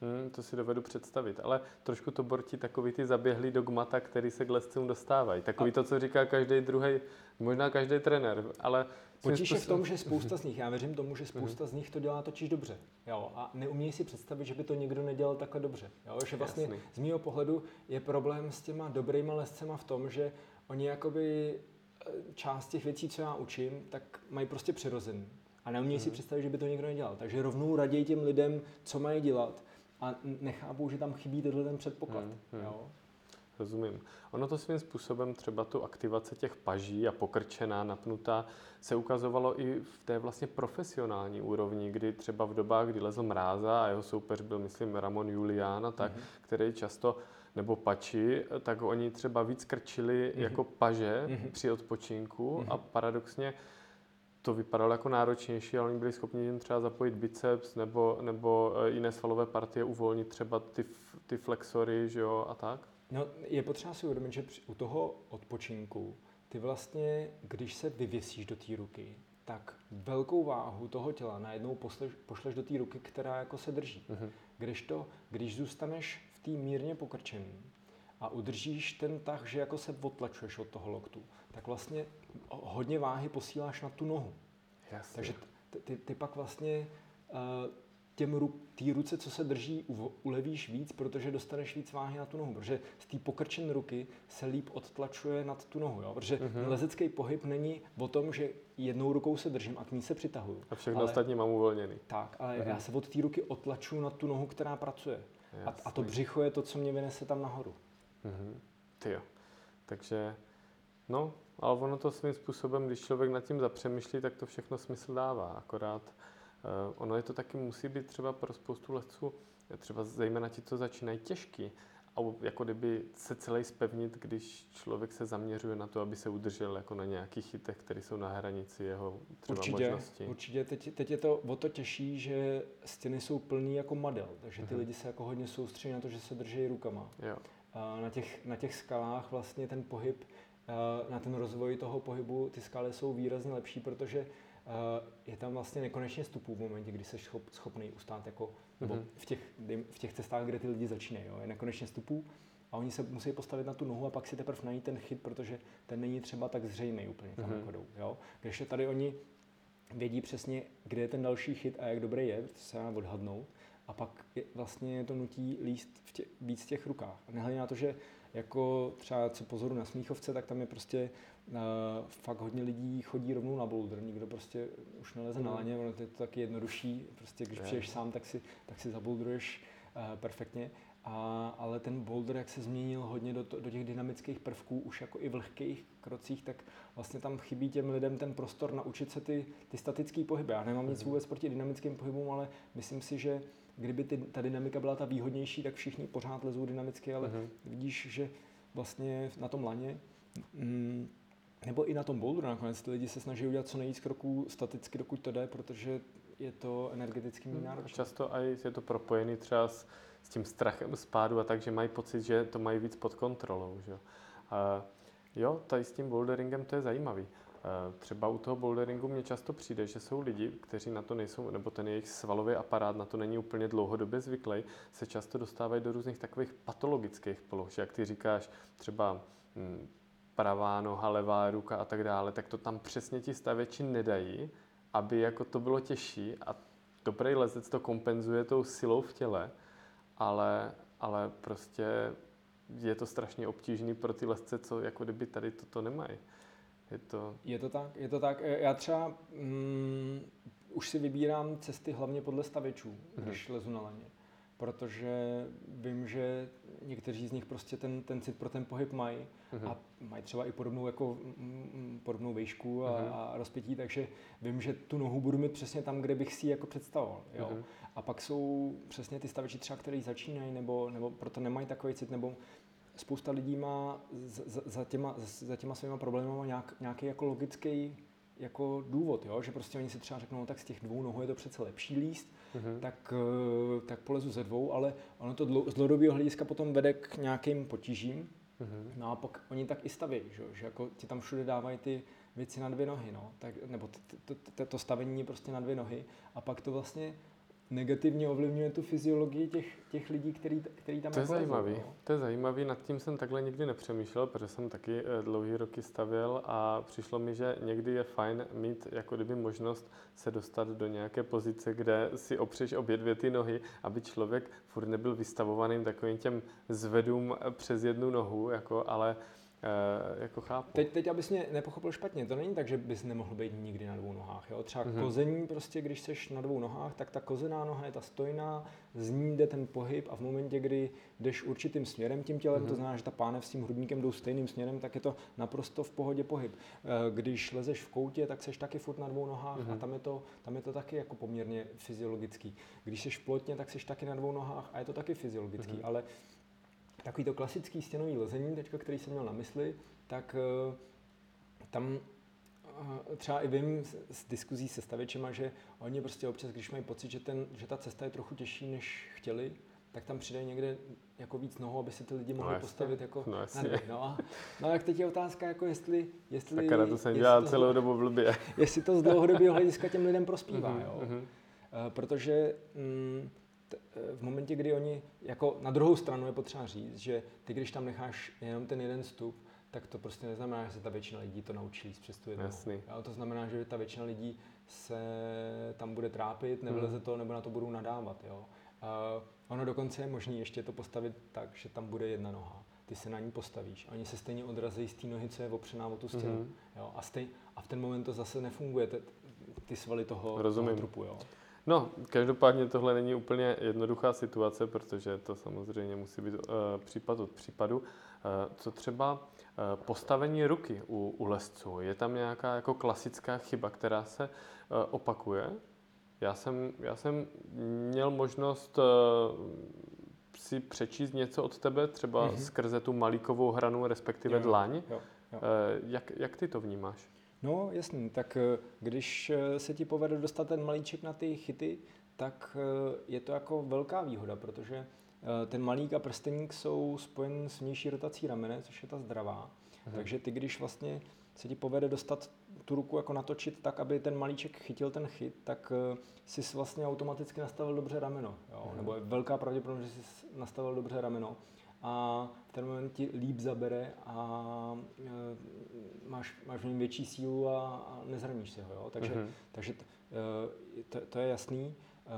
Hmm, to si dovedu představit, ale trošku to bortí takový ty zaběhlý dogmata, který se k lescům dostávají. Takový A- to, co říká každý druhý, možná každý trenér, ale... Potíž je v tom, že spousta z nich, já věřím tomu, že spousta z nich to dělá totiž dobře. Jo? A neumějí si představit, že by to někdo nedělal takhle dobře. Jo? Že vlastně Jasný. z mého pohledu je problém s těma dobrýma lescema v tom, že oni jakoby eh, část těch věcí, co já učím, tak mají prostě přirozený. A neumějí si Mhm. představit, že by to někdo nedělal. Takže rovnou raději těm lidem, co mají dělat a nechápou, že tam chybí tenhle ten předpoklad. Mhm, mhm. Jo? Rozumím. Ono to svým způsobem třeba tu aktivace těch paží a pokrčená, napnutá se ukazovalo i v té vlastně profesionální úrovni, kdy třeba v dobách, kdy lezl Mráza a jeho soupeř byl, myslím, Ramon Julián a tak, Mhm. který často nebo pači, tak oni třeba víc krčili Mhm. jako paže Mhm. při odpočinku Mhm. a paradoxně to vypadalo jako náročnější, ale oni byli schopni jim třeba zapojit biceps nebo, nebo eh, jiné svalové partie, uvolnit třeba ty, ty flexory, že jo, a tak. No, je potřeba si uvědomit, že u toho odpočinku ty vlastně, když se vyvěsíš do té ruky, tak velkou váhu toho těla najednou pošleš, pošleš do té ruky, která jako se drží. Mhm. Když to, když zůstaneš v té mírně pokrčený a udržíš ten tah, že jako se otlačuješ od toho loktu, tak vlastně hodně váhy posíláš na tu nohu. Jasně. Takže ty, ty pak vlastně uh, těm ru, té ruce, co se drží, uv- ulevíš víc, protože dostaneš víc váhy na tu nohu. Protože z té pokrčené ruky se líp odtlačuje nad tu nohu. Jo? Protože Mhm. mm-hmm. lezecký pohyb není o tom, že jednou rukou se držím a k ní se přitahuju. A všechno ale- ostatní mám uvolněný. Tak, ale Mhm. mm-hmm. já se od té ruky otlačuju na tu nohu, která pracuje. A, a to Jasný. břicho je to, co mě vynese tam nahoru. Mhm. Ty jo. Takže, no, ale ono to svým způsobem, když člověk nad tím zapřemýšlí, tak to všechno smysl dává. Akorát uh, ono je to taky musí být třeba pro spoustu lesců, třeba zejména ti, co začínají těžký, a jako kdyby se celý spevnit, když člověk se zaměřuje na to, aby se udržel jako na nějakých chytech, které jsou na hranici jeho třeba Určitě, možností. určitě. Teď, teď je to o to těžší, že stěny jsou plný jako madel, takže ty Mhm. lidi se jako hodně soustředí na to, že se drží rukama. Jo. Na těch, na těch skalách vlastně ten pohyb, eh, na ten rozvoj toho pohybu, ty skaly jsou výrazně lepší, protože eh, je tam vlastně nekonečně stupů v momentě, kdy jsi schop, schopný ustát jako, nebo Mhm. v těch, v těch cestách, kde ty lidi začínají, jo, je nekonečně stupů a oni se musí postavit na tu nohu a pak si teprve najít ten chyt, protože ten není třeba tak zřejmý úplně, kam Mhm. jako jdou, jo. Když tady oni vědí přesně, kde je ten další chyt a jak dobrý je, to se dá odhadnout, a pak je, vlastně to nutí líst v tě, víc v těch rukách. A nehledě na to, že jako třeba co pozoru na Smíchovce, tak tam je prostě uh, fakt hodně lidí chodí rovnou na boulder, nikdo prostě už neleze na Mhm. laně, ono to je to taky jednodušší, prostě když Je. přijdeš sám, tak si, tak si zaboulderuješ uh, perfektně. A, ale ten boulder, jak se změnil hodně do, to, do těch dynamických prvků, už jako i v lehkých krocích, tak vlastně tam chybí těm lidem ten prostor naučit se ty, ty statické pohyby. Já nemám nic Mhm. vůbec proti dynamickým pohybům, ale myslím si, že kdyby ty, ta dynamika byla ta výhodnější, tak všichni pořád lezou dynamicky, ale mm-hmm. vidíš, že vlastně na tom laně mm, nebo i na tom boulderu nakonec ty lidi se snaží udělat co nejvíc kroků staticky, dokud to jde, protože je to energeticky méně hmm, náročné. Často i je to propojený třeba s, s tím strachem spádu a tak, že mají pocit, že to mají víc pod kontrolou. Že? A jo, tady s tím boulderingem to je zajímavý. Třeba u toho boulderingu mně často přijde, že jsou lidi, kteří na to nejsou, nebo ten jejich svalový aparát na to není úplně dlouhodobě zvyklý, se často dostávají do různých takových patologických poloh, že jak ty říkáš, třeba hm, pravá noha, levá ruka a tak dále, tak to tam přesně ti stavěči nedají, aby jako to bylo těžší a dobrý lezec to kompenzuje tou silou v těle, ale, ale prostě je to strašně obtížný pro ty lezce, co jako kdyby tady toto nemají. Je to... je to tak, je to tak. Já třeba mm, už si vybírám cesty hlavně podle stavěčů, mm-hmm. když lezu na laně protože vím, že někteří z nich prostě ten, ten cit pro ten pohyb mají uh-huh. a mají třeba i podobnou, jako, podobnou výšku a, uh-huh. a rozpětí, takže vím, že tu nohu budu mít přesně tam, kde bych si ji jako představoval. Jo? Uh-huh. A pak jsou přesně ty staveči třeba, který začínají nebo, nebo proto nemají takový cit, nebo spousta lidí má za, za, těma, za těma svýma problémy nějak, nějaký jako logický jako důvod, jo? že prostě oni si třeba řeknou, no, tak z těch dvou nohou je to přece lepší líst, mm-hmm. tak, eh, tak polezu ze dvou, ale ono to dlou, z dlouhodobého hlediska potom vede k nějakým potížím. Mm-hmm. No a pak oni tak i staví, že, že jako ti tam všude dávají ty věci na dvě nohy, no, tak, nebo to, stavení je prostě na dvě nohy a pak to vlastně negativně ovlivňuje tu fyziologii těch, těch lidí, který, který tam To je jako zajímavý, no. to je zajímavý, nad tím jsem takhle nikdy nepřemýšlel, protože jsem taky eh, dlouhý roky stavěl a přišlo mi, že někdy je fajn mít jako kdyby možnost se dostat do nějaké pozice, kde si opřeš obě dvě ty nohy, aby člověk furt nebyl vystavovaným takovým těm zvedům přes jednu nohu, jako, ale Uh, jako chápu. Teď, teď, abys mě nepochopil špatně, to není tak, že bys nemohl být nikdy na dvou nohách. Jo? Třeba mm-hmm. kození, prostě, když jsi na dvou nohách, tak ta kozená noha je ta stojná, z ní jde ten pohyb a v momentě, kdy jdeš určitým směrem tím tělem, mm-hmm. to mhm. znamená, že ta pánev s tím hrudníkem jdou stejným směrem, tak je to naprosto v pohodě pohyb. Eh, když lezeš v koutě, tak seš taky furt na dvou nohách mm-hmm. a mhm. tam je, to, tam je to taky jako poměrně fyziologický. Když seš plotně, tak seš taky na dvou nohách a je to taky fyziologický, mm-hmm. ale takový to klasický stěnový lezení, teďka, který jsem měl na mysli, tak uh, tam uh, třeba i vím z, z diskuzí se stavěčema, že oni prostě občas, když mají pocit, že, ten, že ta cesta je trochu těžší, než chtěli, tak tam přidají někde jako víc nohou, aby se ty lidi mohli no, postavit jako no, na dvě. No, a, no a teď je otázka, jako jestli... jestli tak to jsem dělal celou dobu blbě. Jestli to z dlouhodobého hlediska těm lidem prospívá, mm-hmm, jo. Mm-hmm. Uh, protože mm, v momentě, kdy oni, jako na druhou stranu je potřeba říct, že ty, když tam necháš jenom ten jeden vstup, tak to prostě neznamená, že se ta většina lidí to naučí přes tu. Jasný. to znamená, že ta většina lidí se tam bude trápit, nevyleze hmm. to, nebo na to budou nadávat. Jo. Uh, ono dokonce je možné ještě to postavit tak, že tam bude jedna noha. Ty se na ní postavíš. Oni se stejně odrazí z té nohy, co je opřená o tu stěnu. hmm Jo. A, stej, a v ten moment to zase nefunguje, ty, ty svaly toho, Rozumím. toho trupu. Jo. No, každopádně tohle není úplně jednoduchá situace, protože to samozřejmě musí být uh, případ od případu. Uh, co třeba uh, postavení ruky u, u lesců? Je tam nějaká jako klasická chyba, která se uh, opakuje? Já jsem, já jsem měl možnost uh, si přečíst něco od tebe, třeba mm-hmm. skrze tu malíkovou hranu, respektive jo, dlaň. Jo, jo. Uh, jak, jak ty to vnímáš? No jasný, tak eh, když eh, se ti povede dostat ten malíček na ty chyty, tak eh, je to jako velká výhoda, protože ten malík a prsteník jsou spojen s vnější rotací ramene, což je ta zdravá. Mhm. Takže ty, když vlastně se ti povede dostat tu ruku jako natočit tak, aby ten malíček chytil ten chyt, tak si vlastně automaticky nastavil dobře rameno. Jo? Mhm. Nebo je velká pravděpodobnost, že jsi nastavil dobře rameno a v ten moment ti líp zabere a e, máš, máš v něm větší sílu a, a nezraníš se ho. Jo? Takže, mm-hmm. takže t, e, to, to je jasný. E,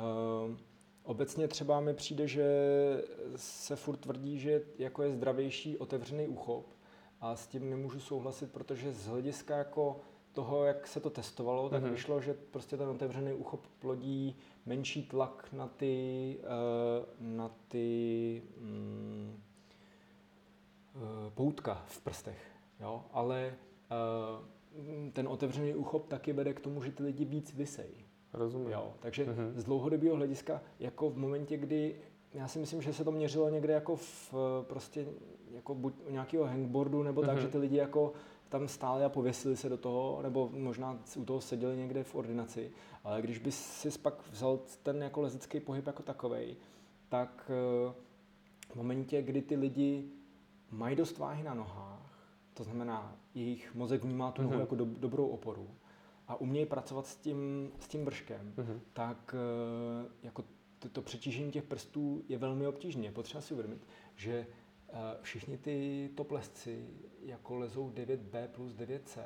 obecně třeba mi přijde, že se furt tvrdí, že jako je zdravější otevřený uchop a s tím nemůžu souhlasit, protože z hlediska jako toho, jak se to testovalo, tak mm-hmm. vyšlo, že prostě ten otevřený uchop plodí menší tlak na ty, na ty mm, poutka v prstech, jo? ale eh, ten otevřený uchop taky vede k tomu, že ty lidi víc vysejí. Rozumím. Jo, takže mm-hmm. z dlouhodobého hlediska, jako v momentě, kdy já si myslím, že se to měřilo někde jako v prostě jako buď u nějakého hangboardu, nebo mm-hmm. tak, že ty lidi jako tam stáli a pověsili se do toho, nebo možná u toho seděli někde v ordinaci, ale když bys si pak vzal ten jako lezecký pohyb jako takovej, tak eh, v momentě, kdy ty lidi mají dost váhy na nohách, to znamená, jejich mozek vnímá tu nohu mm-hmm. jako do, dobrou oporu a umějí pracovat s tím, s tím brškem, mm-hmm. tak eh, jako to, to přetížení těch prstů je velmi obtížné. Potřeba si uvědomit, že eh, všichni ty toplesci jako lezou 9B plus 9C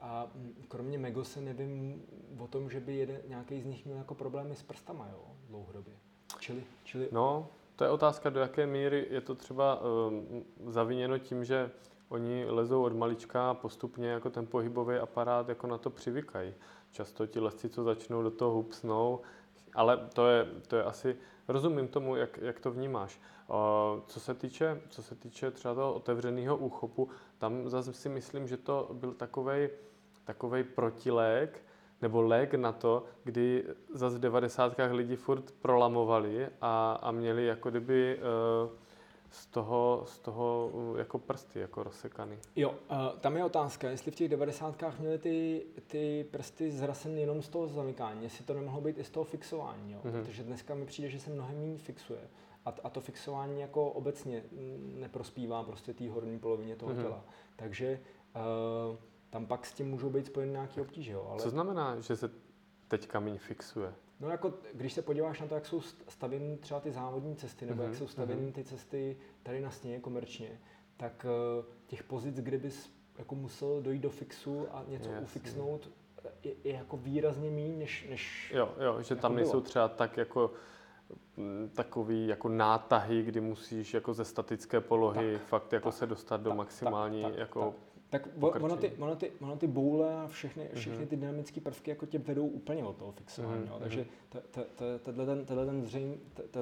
a kromě Megose nevím o tom, že by jeden, nějaký z nich měl jako problémy s prstama jo, dlouhodobě. Čili, čili... No, to je otázka, do jaké míry je to třeba um, zaviněno tím, že oni lezou od malička a postupně jako ten pohybový aparát jako na to přivykají. Často ti lesci, co začnou do toho hupsnou, ale to je, to je asi, rozumím tomu, jak, jak to vnímáš. Co se týče, co se týče třeba toho otevřeného úchopu, tam zase si myslím, že to byl takovej, takovej protilék, nebo lék na to, kdy zase v 90. lidi furt prolamovali a, a měli jako kdyby uh, z toho, z toho jako prsty, jako rozsekaný. Jo, tam je otázka, jestli v těch 90. měli ty, ty prsty zrasené jenom z toho zamykání, jestli to nemohlo být i z toho fixování, jo? Mm-hmm. protože dneska mi přijde, že se mnohem méně fixuje. A, a to fixování jako obecně neprospívá prostě té horní polovině toho mm-hmm. těla. Takže uh, tam pak s tím můžou být spojeny nějaké obtíže. Jo? Ale... Co znamená, že se teďka méně fixuje? No jako, když se podíváš na to, jak jsou stavěny třeba ty závodní cesty, nebo mm-hmm. jak mhm, jsou stavěny mm-hmm. ty cesty tady na sněhu komerčně, tak uh, těch pozic, kde bys jako musel dojít do fixu a něco Jasně. ufixnout, je, je jako výrazně méně, než, než Jo, jo, že jako tam nejsou bylo. třeba tak jako mm, takový jako nátahy, kdy musíš jako ze statické polohy tak, fakt jako tak, se dostat do tak, maximální tak, tak, jako tak tak ono ty, ono, ty, ono ty boule a všechny, mhm. všechny ty dynamické prvky jako tě vedou úplně od toho fixování. Mm-hmm. Takže tenhle ten, ten, zřejm,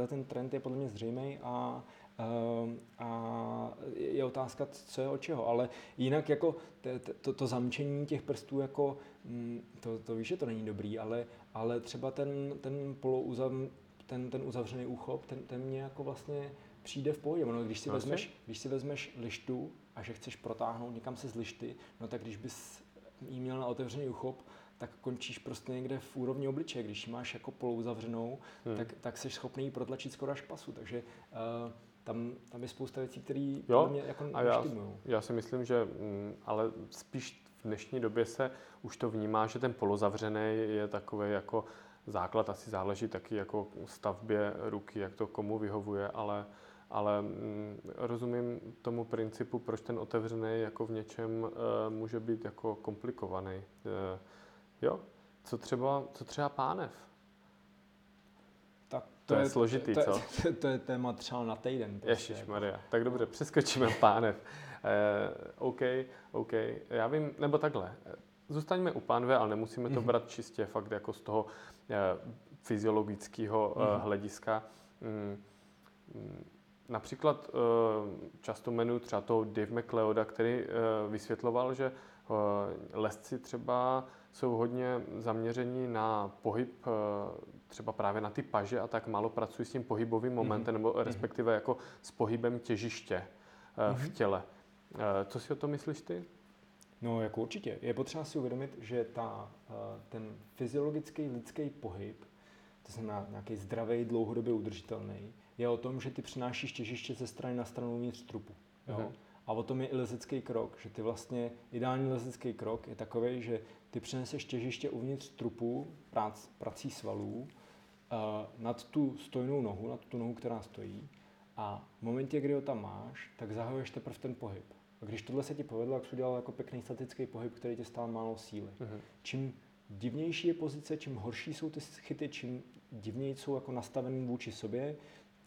ten trend je podle mě zřejmý a, ehm, a je otázka, co je od čeho. Ale jinak jako to, to zamčení těch prstů, jako, mm, to, to víš, že to není dobrý, ale, ale třeba ten, ten polouzav, ten, ten uzavřený úchop, ten, ten mě jako vlastně přijde v pohodě. Ono, když si, vezmeš, když si vezmeš lištu a že chceš protáhnout někam se z lišty, no tak když bys jí měl na otevřený uchop, tak končíš prostě někde v úrovni obličeje. Když ji máš jako polou zavřenou, hmm. tak, tak jsi schopný ji protlačit skoro až pasu. Takže uh, tam, tam je spousta věcí, které mě jako a já, já si myslím, že mm, ale spíš v dnešní době se už to vnímá, že ten polozavřený je takový jako základ, asi záleží taky jako stavbě ruky, jak to komu vyhovuje, ale ale mm, rozumím tomu principu, proč ten otevřený jako v něčem uh, může být jako komplikovaný. Uh, jo, co třeba, co třeba pánev? Tak to, to je, je složitý, to, co? To, to, to je téma třeba na týden. Prostě. Ježíš Maria. Tak dobře, přeskočíme pánev. Uh, OK, OK. Já vím, nebo takhle. Zůstaňme u pánve, ale nemusíme to mm-hmm. brát čistě fakt jako z toho uh, fyziologického uh, mm-hmm. hlediska. Mm, mm, Například eh, často jmenuji třeba toho Dave McLeoda, který eh, vysvětloval, že eh, lesci třeba jsou hodně zaměření na pohyb, třeba právě na ty paže a tak málo pracují s tím pohybovým momentem, mm-hmm. nebo mhm. respektive jako s pohybem těžiště mm-hmm. v mhm. těle. Co si o to myslíš ty? No, jako určitě. Je potřeba si uvědomit, že ta, ten fyziologický lidský pohyb, to znamená nějaký zdravý, dlouhodobě udržitelný, je o tom, že ty přinášíš těžiště ze strany na stranu uvnitř trupu. Jo? Uh-huh. A o tom je i lezecký krok, že ty vlastně, ideální lezecký krok je takový, že ty přineseš těžiště uvnitř trupu prác, prací svalů uh, nad tu stojnou nohu, nad tu nohu, která stojí a v momentě, kdy ho tam máš, tak zahajuješ teprve ten pohyb. A když tohle se ti povedlo, tak jsi udělal jako pěkný statický pohyb, který ti stál málo síly. Uh-huh. Čím divnější je pozice, čím horší jsou ty chyty, čím divněji jsou jako nastavený vůči sobě,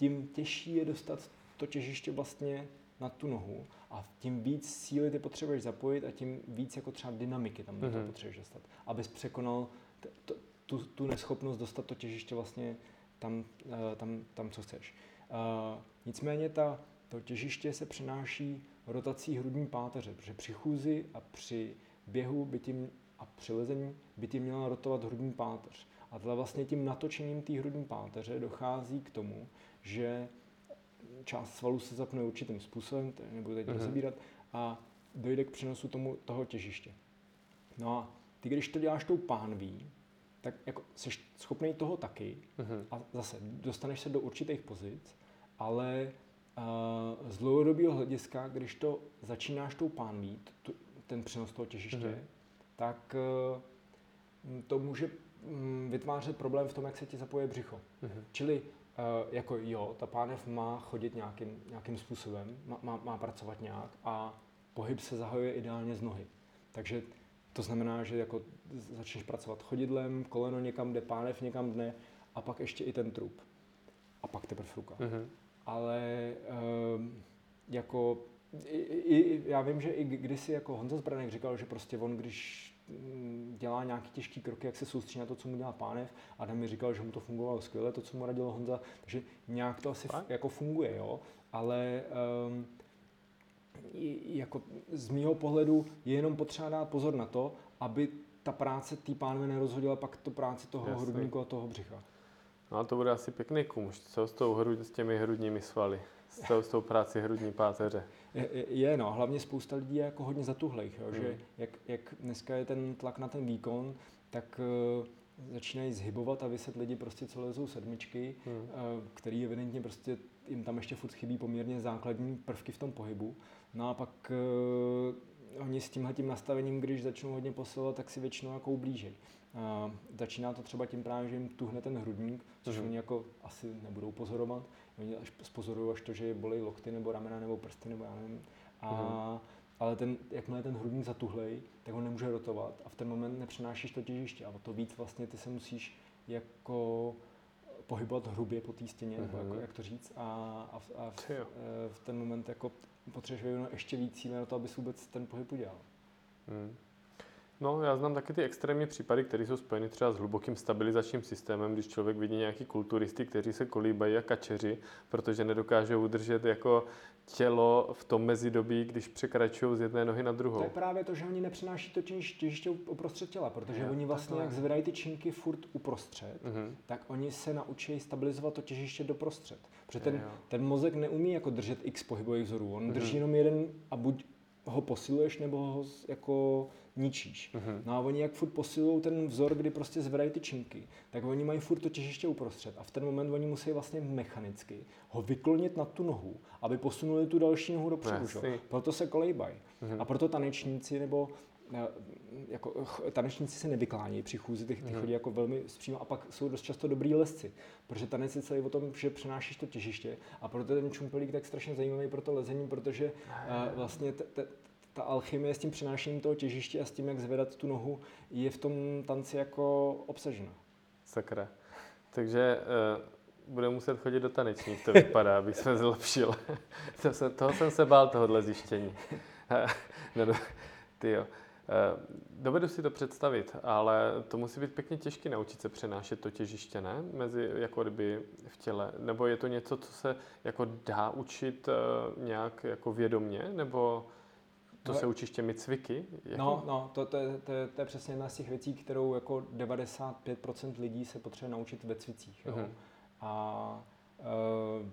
tím těžší je dostat to těžiště vlastně na tu nohu a tím víc síly ty potřebuješ zapojit a tím víc jako třeba dynamiky tam mm-hmm. potřebuješ dostat, abys překonal t- t- tu, tu neschopnost dostat to těžiště vlastně tam, uh, tam, tam co chceš. Uh, nicméně ta, to těžiště se přenáší rotací hrudní páteře, protože při chůzi a při běhu by tím, a při lezení by tím měla rotovat hrudní páteř. A teda vlastně tím natočením té hrudní páteře dochází k tomu, že část svalů se zapne určitým způsobem, nebudu teď mm-hmm. rozebírat, a dojde k přenosu tomu, toho těžiště. No a ty, když to děláš tou pánví, tak jako jsi schopný toho taky mm-hmm. a zase dostaneš se do určitých pozic, ale uh, z dlouhodobého hlediska, když to začínáš tou pánví, tu, ten přenos toho těžiště, mm-hmm. tak uh, to může vytvářet problém v tom, jak se ti zapoje břicho. Mm-hmm. Čili uh, jako jo, ta pánev má chodit nějakým, nějakým způsobem, má, má, má pracovat nějak a pohyb se zahajuje ideálně z nohy. Takže to znamená, že jako začneš pracovat chodidlem, koleno někam jde, pánev někam dne a pak ještě i ten trup. A pak teprve ruka. Mm-hmm. Ale um, jako i, i, já vím, že i kdysi jako Honza Zbranek říkal, že prostě on, když mm, dělá nějaký těžký kroky, jak se soustředí na to, co mu dělá pánev. Adam mi říkal, že mu to fungovalo skvěle, to, co mu radil Honza, takže nějak to asi f- jako funguje, jo. Ale um, jako z mýho pohledu je jenom potřeba dát pozor na to, aby ta práce té pánve nerozhodila pak to práci toho Jasný. hrudníku a toho břicha. No a to bude asi pěkný kumš, co s, tou hrud, s těmi hrudními svaly, co s tou práci hrudní páteře. Je, je, no, hlavně spousta lidí je jako hodně zatuhlejch, jo, hmm. že jak, jak dneska je ten tlak na ten výkon, tak uh, začínají zhybovat a vyset lidi prostě, co lezou sedmičky, hmm. uh, který evidentně prostě jim tam ještě furt chybí poměrně základní prvky v tom pohybu. No a pak uh, oni s tímhle tím nastavením, když začnou hodně posilovat, tak si většinou jako ublížejí. Uh, začíná to třeba tím právě, že jim tuhne ten hrudník, což mm-hmm. oni jako asi nebudou pozorovat. Oni až spozorují až to, že je bolí lokty nebo ramena nebo prsty nebo já nevím. A, mm-hmm. Ale ten, jakmile ten hrudník zatuhlej, tak on nemůže rotovat a v ten moment nepřenášíš to těžiště a o to víc vlastně ty se musíš jako pohybovat hrubě po té stěně, mm-hmm. nebo jako, mhm. jak to říct, a, a, v, a v, eh, v ten moment jako potřebuješ ještě víc síly na to, abys vůbec ten pohyb udělal. Mm. No, já znám taky ty extrémní případy, které jsou spojeny třeba s hlubokým stabilizačním systémem, když člověk vidí nějaký kulturisty, kteří se kolíbají a kačeři, protože nedokážou udržet jako tělo v tom mezidobí, když překračují z jedné nohy na druhou. To je právě to, že oni nepřenáší to těžiště uprostřed těla, protože je, oni vlastně, jak zvedají ty činky furt uprostřed, mm-hmm. tak oni se naučí stabilizovat to těžiště doprostřed. Protože ten, ten mozek neumí jako držet x pohybových vzorů, on mm-hmm. drží jenom jeden a buď ho posiluješ, nebo ho jako ničíš. Mm-hmm. No a oni jak furt posilují ten vzor, kdy prostě zvedají ty činky, tak oni mají furt to těžiště uprostřed a v ten moment oni musí vlastně mechanicky ho vyklonit na tu nohu, aby posunuli tu další nohu dopředu. Proto se kolejbají. Mm-hmm. A proto tanečníci nebo eh, jako tanečníci se nevyklánějí při chůzi, ty, ty mm. chodí jako velmi zpřímo a pak jsou dost často dobrý lesci, protože tanec je celý o tom, že přenášíš to těžiště a proto ten čumpelík tak strašně zajímavý pro to lezení, protože uh, vlastně t- t- ta alchymie s tím přinášením toho těžiště a s tím, jak zvedat tu nohu, je v tom tanci jako obsažena. Sakra. Takže uh, bude muset chodit do tanečních, to vypadá, aby se zlepšil. to se, toho jsem se bál, tohohle zjištění. no, no, ty jo. Eh, dovedu si to představit, ale to musí být pěkně těžké naučit se přenášet to těžiště, ne? Mezi, jako kdyby v těle. Nebo je to něco, co se jako dá učit uh, nějak jako vědomně? Nebo to no, se učíš těmi cviky? Jako? No, no to, to, to, to, to je přesně jedna z těch věcí, kterou jako 95% lidí se potřebuje naučit ve cvicích. Jo? Uh-huh. A uh,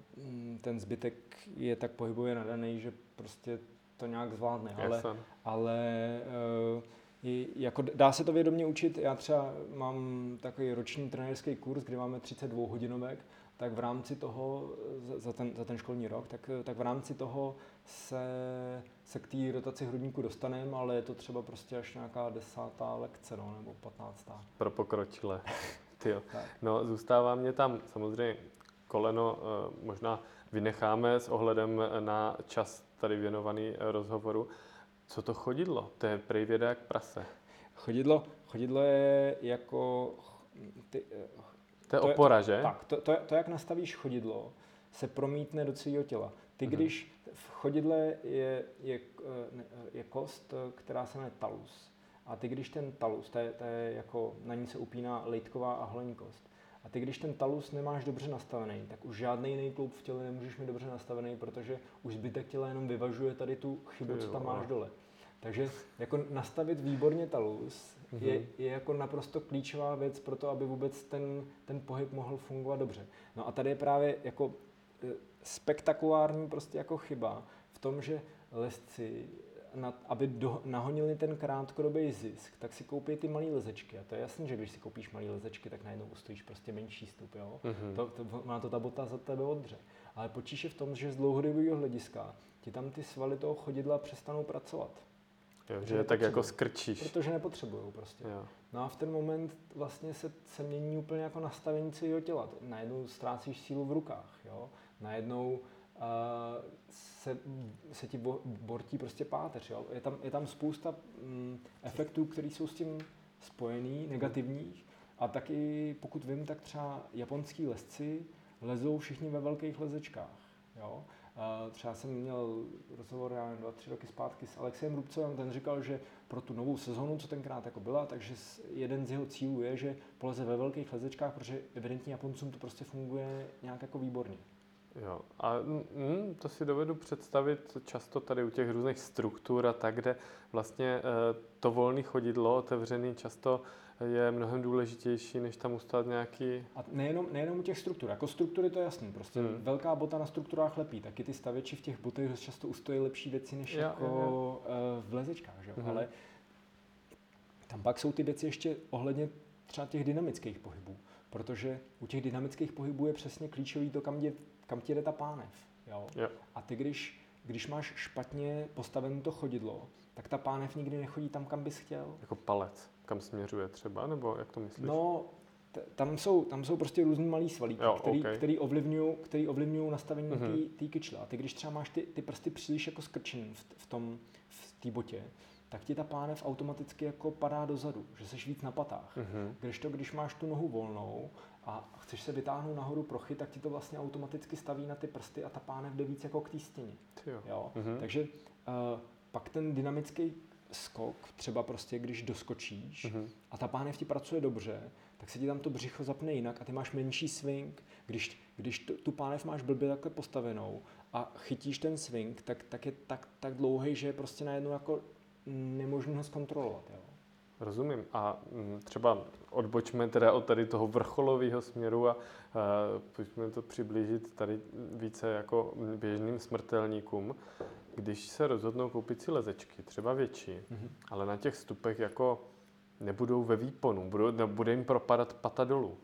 ten zbytek je tak pohybově nadaný, že prostě to nějak zvládne. Ale, ale uh, jako dá se to vědomě učit. Já třeba mám takový roční trenérský kurz, kde máme 32 hodinovek, tak v rámci toho, za ten, za ten školní rok, tak, tak v rámci toho se, se k té rotaci hrudníku dostaneme, ale je to třeba prostě až nějaká desátá lekce, no, nebo patnáctá. Pro pokročilé. Tyjo. No, zůstává mě tam samozřejmě koleno, eh, možná vynecháme s ohledem na čas tady věnovaný eh, rozhovoru. Co to chodidlo? To je prej věda jak prase. Chodidlo, chodidlo je jako... Ty, eh, to je to opora, je, to, že? Tak, to, to, to, jak nastavíš chodidlo, se promítne do celého těla. Ty, mm-hmm. když v chodidle je, je, eh, je kost, která se jmenuje talus, a ty, když ten talus, to je, to je jako, na ní se upíná lejtková a hlavní kost, a ty, když ten talus nemáš dobře nastavený, tak už žádný jiný kloub v těle nemůžeš mít dobře nastavený, protože už zbytek těla jenom vyvažuje tady tu chybu, co tam máš dole. Takže jako nastavit výborně talus mm-hmm. je, je jako naprosto klíčová věc pro to, aby vůbec ten, ten pohyb mohl fungovat dobře. No a tady je právě jako e, spektakulární prostě jako chyba v tom, že lesci na, aby do, nahonili ten krátkodobý zisk, tak si koupí ty malé lezečky. A to je jasné, že když si koupíš malé lezečky, tak najednou ustojíš prostě menší stup. Jo? Mm-hmm. To, to, má to ta bota za tebe odře. Ale počíš je v tom, že z dlouhodobého hlediska ti tam ty svaly toho chodidla přestanou pracovat. Jo, že je tak jako skrčíš. Protože nepotřebují prostě. Jo. No a v ten moment vlastně se, se mění úplně jako nastavení celého těla. Najednou ztrácíš sílu v rukách. Jo? Najednou se, se ti bortí prostě páteř. Jo? Je, tam, je tam spousta mm, efektů, které jsou s tím spojený, negativních. A taky, pokud vím, tak třeba japonský lesci lezou všichni ve velkých lezečkách. Jo? Třeba jsem měl rozhovor, já nevím, dva, tři roky zpátky s Alexem Rubcovem, ten říkal, že pro tu novou sezonu, co tenkrát jako byla, takže jeden z jeho cílů je, že poleze ve velkých lezečkách, protože evidentně Japoncům to prostě funguje nějak jako výborně. Jo, a mm, to si dovedu představit často tady u těch různých struktur a tak, kde vlastně e, to volné chodidlo otevřený často je mnohem důležitější, než tam ustát nějaký... A nejenom, nejenom u těch struktur, jako struktury to je jasný, prostě hmm. velká bota na strukturách lepí, taky ty stavěči v těch botech často ustojí lepší věci, než jo, jako jo, jo. E, v lezečkách, že? Hmm. ale tam pak jsou ty věci ještě ohledně třeba těch dynamických pohybů, protože u těch dynamických pohybů je přesně klíčový to, kam jde kam ti jde ta pánev. Jo? Jo. A ty, když, když máš špatně postavené to chodidlo, tak ta pánev nikdy nechodí tam, kam bys chtěl. Jako palec, kam směřuje třeba, nebo jak to myslíš? No, t- tam jsou, tam jsou prostě různý malý svalíky, jo, který, okay. který ovlivňují který ovlivňují nastavení mm-hmm. té kyčle. A ty, když třeba máš ty, ty prsty příliš jako skrčený v, v tom, v té botě, tak ti ta pánev automaticky jako padá dozadu, že jsi víc na patách. Mm-hmm. Když to, když máš tu nohu volnou a chceš se vytáhnout nahoru prochy, tak ti to vlastně automaticky staví na ty prsty a ta pánev jde víc jako k té stěně. Jo. Jo? Mm-hmm. Takže uh, pak ten dynamický skok, třeba prostě když doskočíš mm-hmm. a ta pánev ti pracuje dobře, tak se ti tam to břicho zapne jinak a ty máš menší swing. Když, když tu, tu pánev máš blbě takhle postavenou a chytíš ten swing, tak, tak je tak, tak dlouhý, že je prostě najednou jako nemožné ho zkontrolovat. Jo. Rozumím. A mm, třeba odbočme teda od tady toho vrcholového směru a, a pojďme to přiblížit tady více jako běžným smrtelníkům. Když se rozhodnou koupit si lezečky, třeba větší, mm-hmm. ale na těch stupech jako nebudou ve výponu, budou, bude jim propadat pata dolů.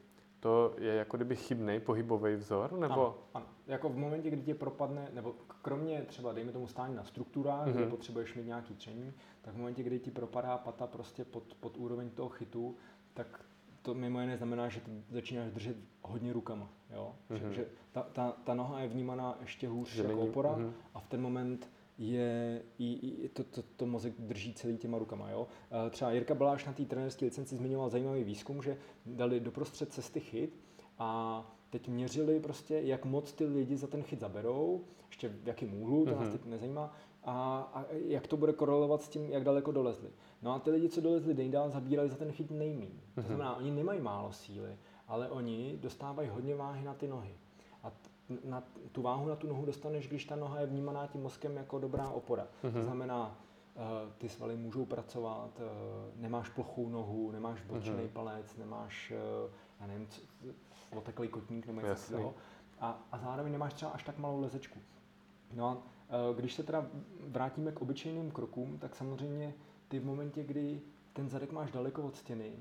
To je jako kdyby chybný pohybový vzor? Nebo? Ano, ano. Jako v momentě, kdy tě propadne, nebo kromě třeba, dejme tomu stání na strukturách, mm-hmm. kde mhm. potřebuješ mít nějaký tření, tak v momentě, kdy ti propadá pata prostě pod, pod úroveň toho chytu, tak to mimo jiné znamená, že ty začínáš držet hodně rukama. Jo? Mm-hmm. Že, že ta, ta, ta noha je vnímaná ještě hůř že jako opora mm-hmm. a v ten moment je, i, i to, to, to mozek drží celý těma rukama. Jo? Třeba Jirka Baláš na té trenerské licenci zmiňoval zajímavý výzkum, že dali doprostřed cesty chyt a teď měřili prostě, jak moc ty lidi za ten chyt zaberou, ještě v jakém úhlu, to mm-hmm. nás mhm. teď nezajímá, a, a jak to bude korelovat s tím, jak daleko dolezli. No a ty lidi, co dolezli nejdál, zabírali za ten chyt nejmín. Mm-hmm. To mhm. znamená, oni nemají málo síly, ale oni dostávají hodně váhy na ty nohy. A na tu váhu na tu nohu dostaneš, když ta noha je vnímaná tím mozkem jako dobrá opora. Mm-hmm. To mhm. znamená, uh, ty svaly můžou pracovat, uh, nemáš plochou nohu, nemáš bočný mm-hmm. palec, nemáš, uh, já nevím, oteklý kotník nebo něco takového. A, a zároveň nemáš třeba až tak malou lezečku. No a když se teda vrátíme k obyčejným krokům, tak samozřejmě ty v momentě, kdy ten zadek máš daleko od stěny,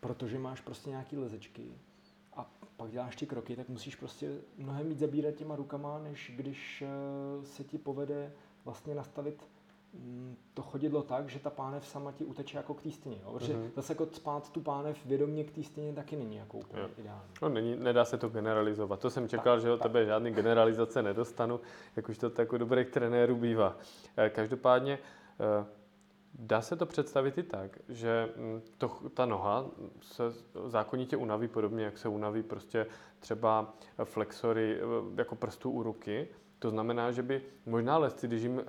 protože máš prostě nějaký lezečky a pak děláš ty kroky, tak musíš prostě mnohem víc zabírat těma rukama, než když eh, se ti povede vlastně nastavit mm, to chodidlo tak, že ta pánev sama ti uteče jako k té stěně. Jo? Protože uh-huh. zase jako spát tu pánev vědomě k té stěně taky není jako úplně jo. ideální. No, není, nedá se to generalizovat. To jsem čekal, tak, že od tebe žádný generalizace nedostanu, jak už to tak u dobrých trenérů bývá. Eh, každopádně eh, Dá se to představit i tak, že mm, to, ta noha se zákonitě unaví podobně, jak se unaví prostě třeba flexory eh, jako prstů u ruky. To znamená, že by možná lesci, když jim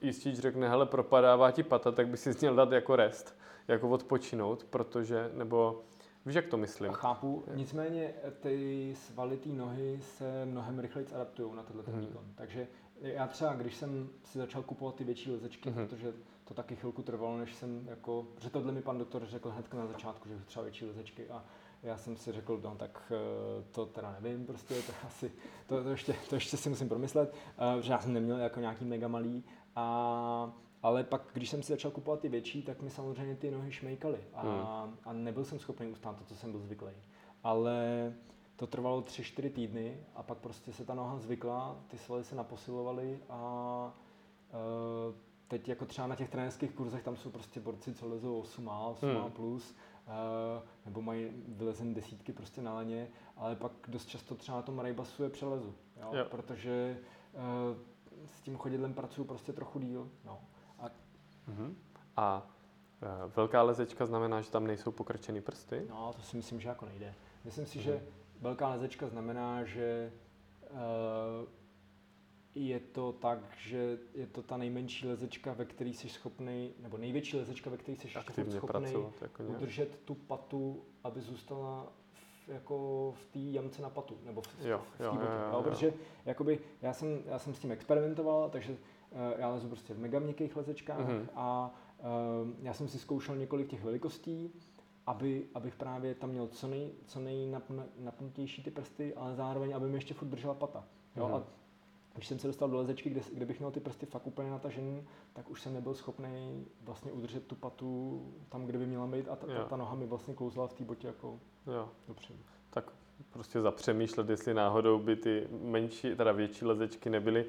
jistič řekne, hele, propadává ti pata, tak by si měl dát jako rest, jako odpočinout, protože, nebo víš, jak to myslím? Chápu, nicméně ty svalitý nohy se mnohem rychleji adaptují na tenhle mm. výkon. Takže já třeba, když jsem si začal kupovat ty větší lezečky, mm. protože to taky chvilku trvalo, než jsem jako, že tohle mi pan doktor řekl hned na začátku, že třeba větší lezečky a já jsem si řekl, no tak eh, to teda nevím, prostě to asi, to, to, ještě, to ještě si musím promyslet, uh, že já jsem neměl jako nějaký mega malý, a, ale pak, když jsem si začal kupovat ty větší, tak mi samozřejmě ty nohy šmejkaly a, hmm. a nebyl jsem schopný ustát to, co jsem byl zvyklý. Ale to trvalo 3-4 týdny a pak prostě se ta noha zvykla, ty svaly se naposilovaly a uh, teď jako třeba na těch trenérských kurzech tam jsou prostě borci, co lezou 8A, 8A+, hmm. plus, uh, nebo mají vylezen desítky prostě na laně, ale pak dost často třeba na tom Raybasu je přelezu, jo? Jo. protože uh, s tím chodidlem pracuju prostě trochu díl. No. A, uh-huh. a uh, velká lezečka znamená, že tam nejsou pokrčený prsty? No, to si myslím, že jako nejde. Myslím si, uh-huh. že velká lezečka znamená, že uh, je to tak, že je to ta nejmenší lezečka, ve které jsi schopný, nebo největší lezečka, ve které jsi schopný jako udržet tu patu, aby zůstala v, jako v té jamce na patu, nebo v, jo, v, v jo, botě. Jo, jo, jo. Protože jakoby, já, jsem, já jsem s tím experimentoval, takže uh, já lezu prostě v mega měkkých lezečkách mm-hmm. a uh, já jsem si zkoušel několik těch velikostí, aby, abych právě tam měl co, nej, co nejnapnutější ty prsty, ale zároveň, aby mi ještě furt držela pata. Jo? Mm-hmm. A když jsem se dostal do lezečky, kde, kde bych měl ty prsty fakt úplně natažený, tak už jsem nebyl schopný vlastně udržet tu patu tam, kde by měla být a ta, ta, ta noha mi vlastně klouzla v té botě jako jo. dopředu. Tak prostě zapřemýšlet, jestli náhodou by ty menší, teda větší lezečky nebyly,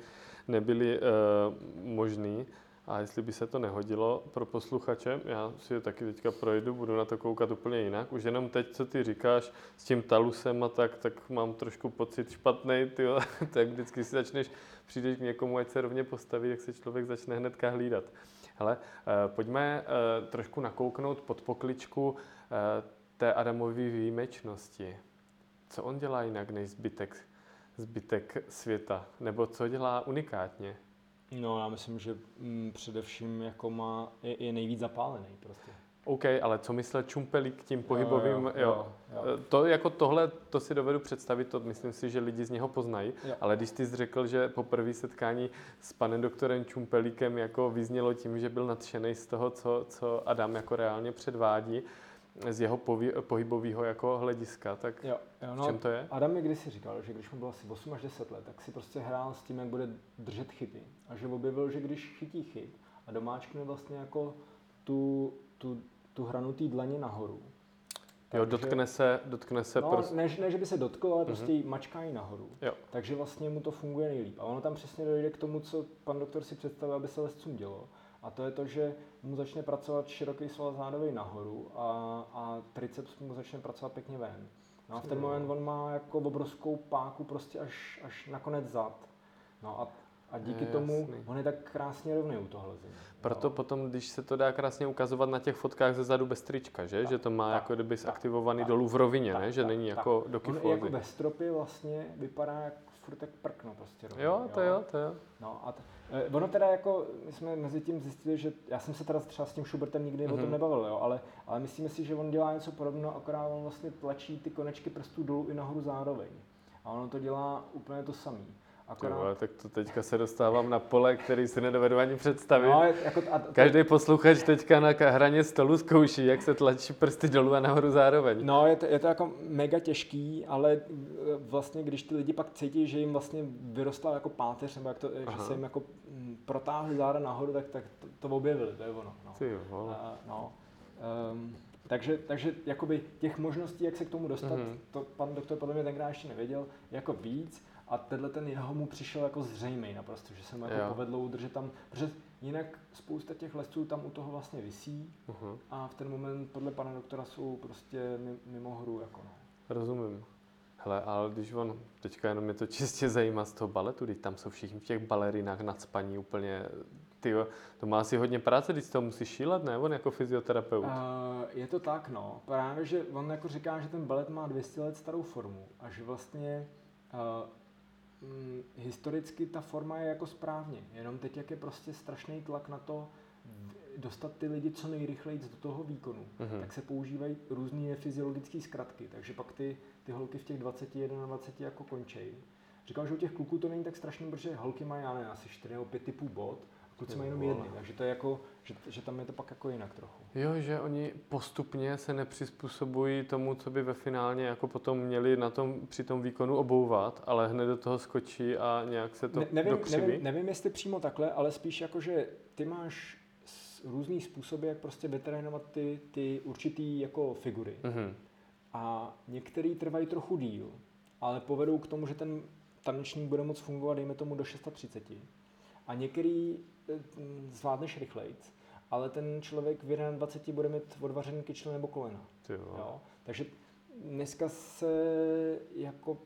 nebyly uh, možné. A jestli by se to nehodilo pro posluchače, já si je taky teďka projdu, budu na to koukat úplně jinak. Už jenom teď, co ty říkáš s tím talusem a tak, tak mám trošku pocit špatný, tak vždycky si začneš, přijdeš k někomu, ať se rovně postaví, jak se člověk začne hnedka hlídat. Hele, eh, pojďme eh, trošku nakouknout pod pokličku eh, té Adamové výjimečnosti. Co on dělá jinak než zbytek, zbytek světa? Nebo co dělá unikátně? No, já myslím, že mm, především jako má, je, je nejvíc zapálený prostě. OK, ale co myslel Čumpelík tím pohybovým, jo, jo, jo, jo. jo. To jako tohle, to si dovedu představit, to myslím si, že lidi z něho poznají, jo. ale když ty jsi řekl, že po první setkání s panem doktorem Čumpelíkem jako vyznělo tím, že byl nadšený z toho, co, co Adam jako reálně předvádí, z jeho pohybového jako hlediska, tak jo, jo, no, v čem to je? Adam mi kdysi říkal, že když mu bylo asi 8 až 10 let, tak si prostě hrál s tím, jak bude držet chyby. A že objevil, že když chytí chyb a domáčkne vlastně jako tu, tu, tu hranu té dlaně nahoru, Jo, dotkne se, dotkne se no, prostě... ne, ne, že by se dotkl, ale prostě mm-hmm. mačká ji nahoru. Jo. Takže vlastně mu to funguje nejlíp. A ono tam přesně dojde k tomu, co pan doktor si představil, aby se lescům dělo. A to je to, že mu začne pracovat široký sval zádový nahoru a, a triceps mu začne pracovat pěkně ven. No a v ten moment on má jako obrovskou páku prostě až, až na konec zad. No a, a díky je, tomu jasný. on je tak krásně rovný u toho lezení. Proto no. potom, když se to dá krásně ukazovat na těch fotkách ze zadu bez trička, že? Tak, že to má tak, jako kdyby aktivovaný tak, dolů v rovině, tak, ne? Že tak, není tak, jako do kyfózy. On jako ve stropě vlastně vypadá jak furt tak prkno prostě. Rovný, jo, to jo, to jo. No a t- ono teda jako, my jsme mezi tím zjistili, že já jsem se teda třeba s tím Schubertem nikdy mm-hmm. o tom mhm. nebavil, jo, ale, ale myslíme si, že on dělá něco podobného, akorát on vlastně tlačí ty konečky prstů dolů i nahoru zároveň. A ono to dělá úplně to samé. Akorát... Tyvo, tak to teďka se dostávám na pole, který si nedovedu ani představit. No, jako a to... Každý posluchač teďka na hraně stolu zkouší, jak se tlačí prsty dolů a nahoru zároveň. No, je to, je to jako mega těžký, ale e, vlastně, když ty lidi pak cítí, že jim vlastně vyrostla jako páteř, nebo jak to, že se jim jako mm, protáhli záda nahoru, tak, tak to, to objevili, to je ono. No. Ty jo, uh, no. Um, takže, takže jakoby těch možností, jak se k tomu dostat, mm-hmm. to pan doktor podle mě tenkrát ještě nevěděl, jako víc. A tenhle ten jeho mu přišel jako zřejmý naprosto, že se mu jako povedlo udržet tam, protože jinak spousta těch lesců tam u toho vlastně visí uh-huh. a v ten moment podle pana doktora jsou prostě mimo hru. Jako no. Rozumím. Hele, ale když on, teďka jenom mě to čistě zajímá z toho baletu, když tam jsou všichni v těch balerinách spaní úplně, ty to má asi hodně práce, když to musí šílet, ne? On jako fyzioterapeut. Uh, je to tak, no. Právě, že on jako říká, že ten balet má 200 let starou formu a že vlastně uh, hm, historicky ta forma je jako správně, jenom teď jak je prostě strašný tlak na to dostat ty lidi co nejrychleji do toho výkonu, mm-hmm. tak se používají různé fyziologické zkratky, takže pak ty, ty holky v těch 20, 21 jako končejí. Říkal, že u těch kluků to není tak strašný, protože holky mají, já nevím, asi 4 nebo 5 typů bod, kluci mají jenom jedny, takže to je jako, že, že tam je to pak jako jinak trochu. Jo, že oni postupně se nepřizpůsobují tomu, co by ve finálně jako potom měli na tom, při tom výkonu obouvat, ale hned do toho skočí a nějak se to ne, nevím, dokřiví. nevím, nevím, jestli přímo takhle, ale spíš jako, že ty máš různý způsoby, jak prostě vytrénovat ty, ty určitý jako figury. Mm-hmm. A některý trvají trochu díl, ale povedou k tomu, že ten tanečník bude moc fungovat, dejme tomu, do 630. A některý zvládneš rychleji, ale ten člověk v 21 bude mít odvařený kyčle nebo kolena. Jo. Jo? Takže dneska se jako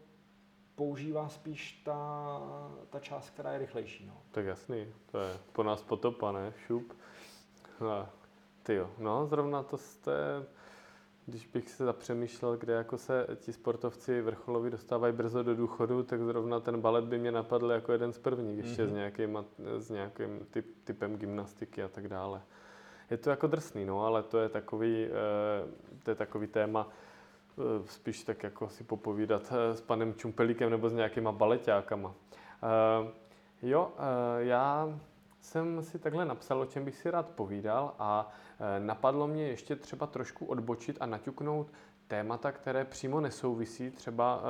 používá spíš ta, ta část, která je rychlejší. No. Tak jasný, to je po nás potopa, ne? Šup. Ty jo, no zrovna to jste, když bych se zapřemýšlel, kde jako se ti sportovci vrcholoví dostávají brzo do důchodu, tak zrovna ten balet by mě napadl jako jeden z prvních, ještě mm-hmm. s, nějakým, s nějakým typ, typem gymnastiky a tak dále. Je to jako drsný, no, ale to je takový, to je takový téma, spíš tak jako si popovídat s panem Čumpelíkem nebo s nějakýma baletákama. Jo, já jsem si takhle napsal, o čem bych si rád povídal a e, napadlo mě ještě třeba trošku odbočit a naťuknout témata, které přímo nesouvisí, třeba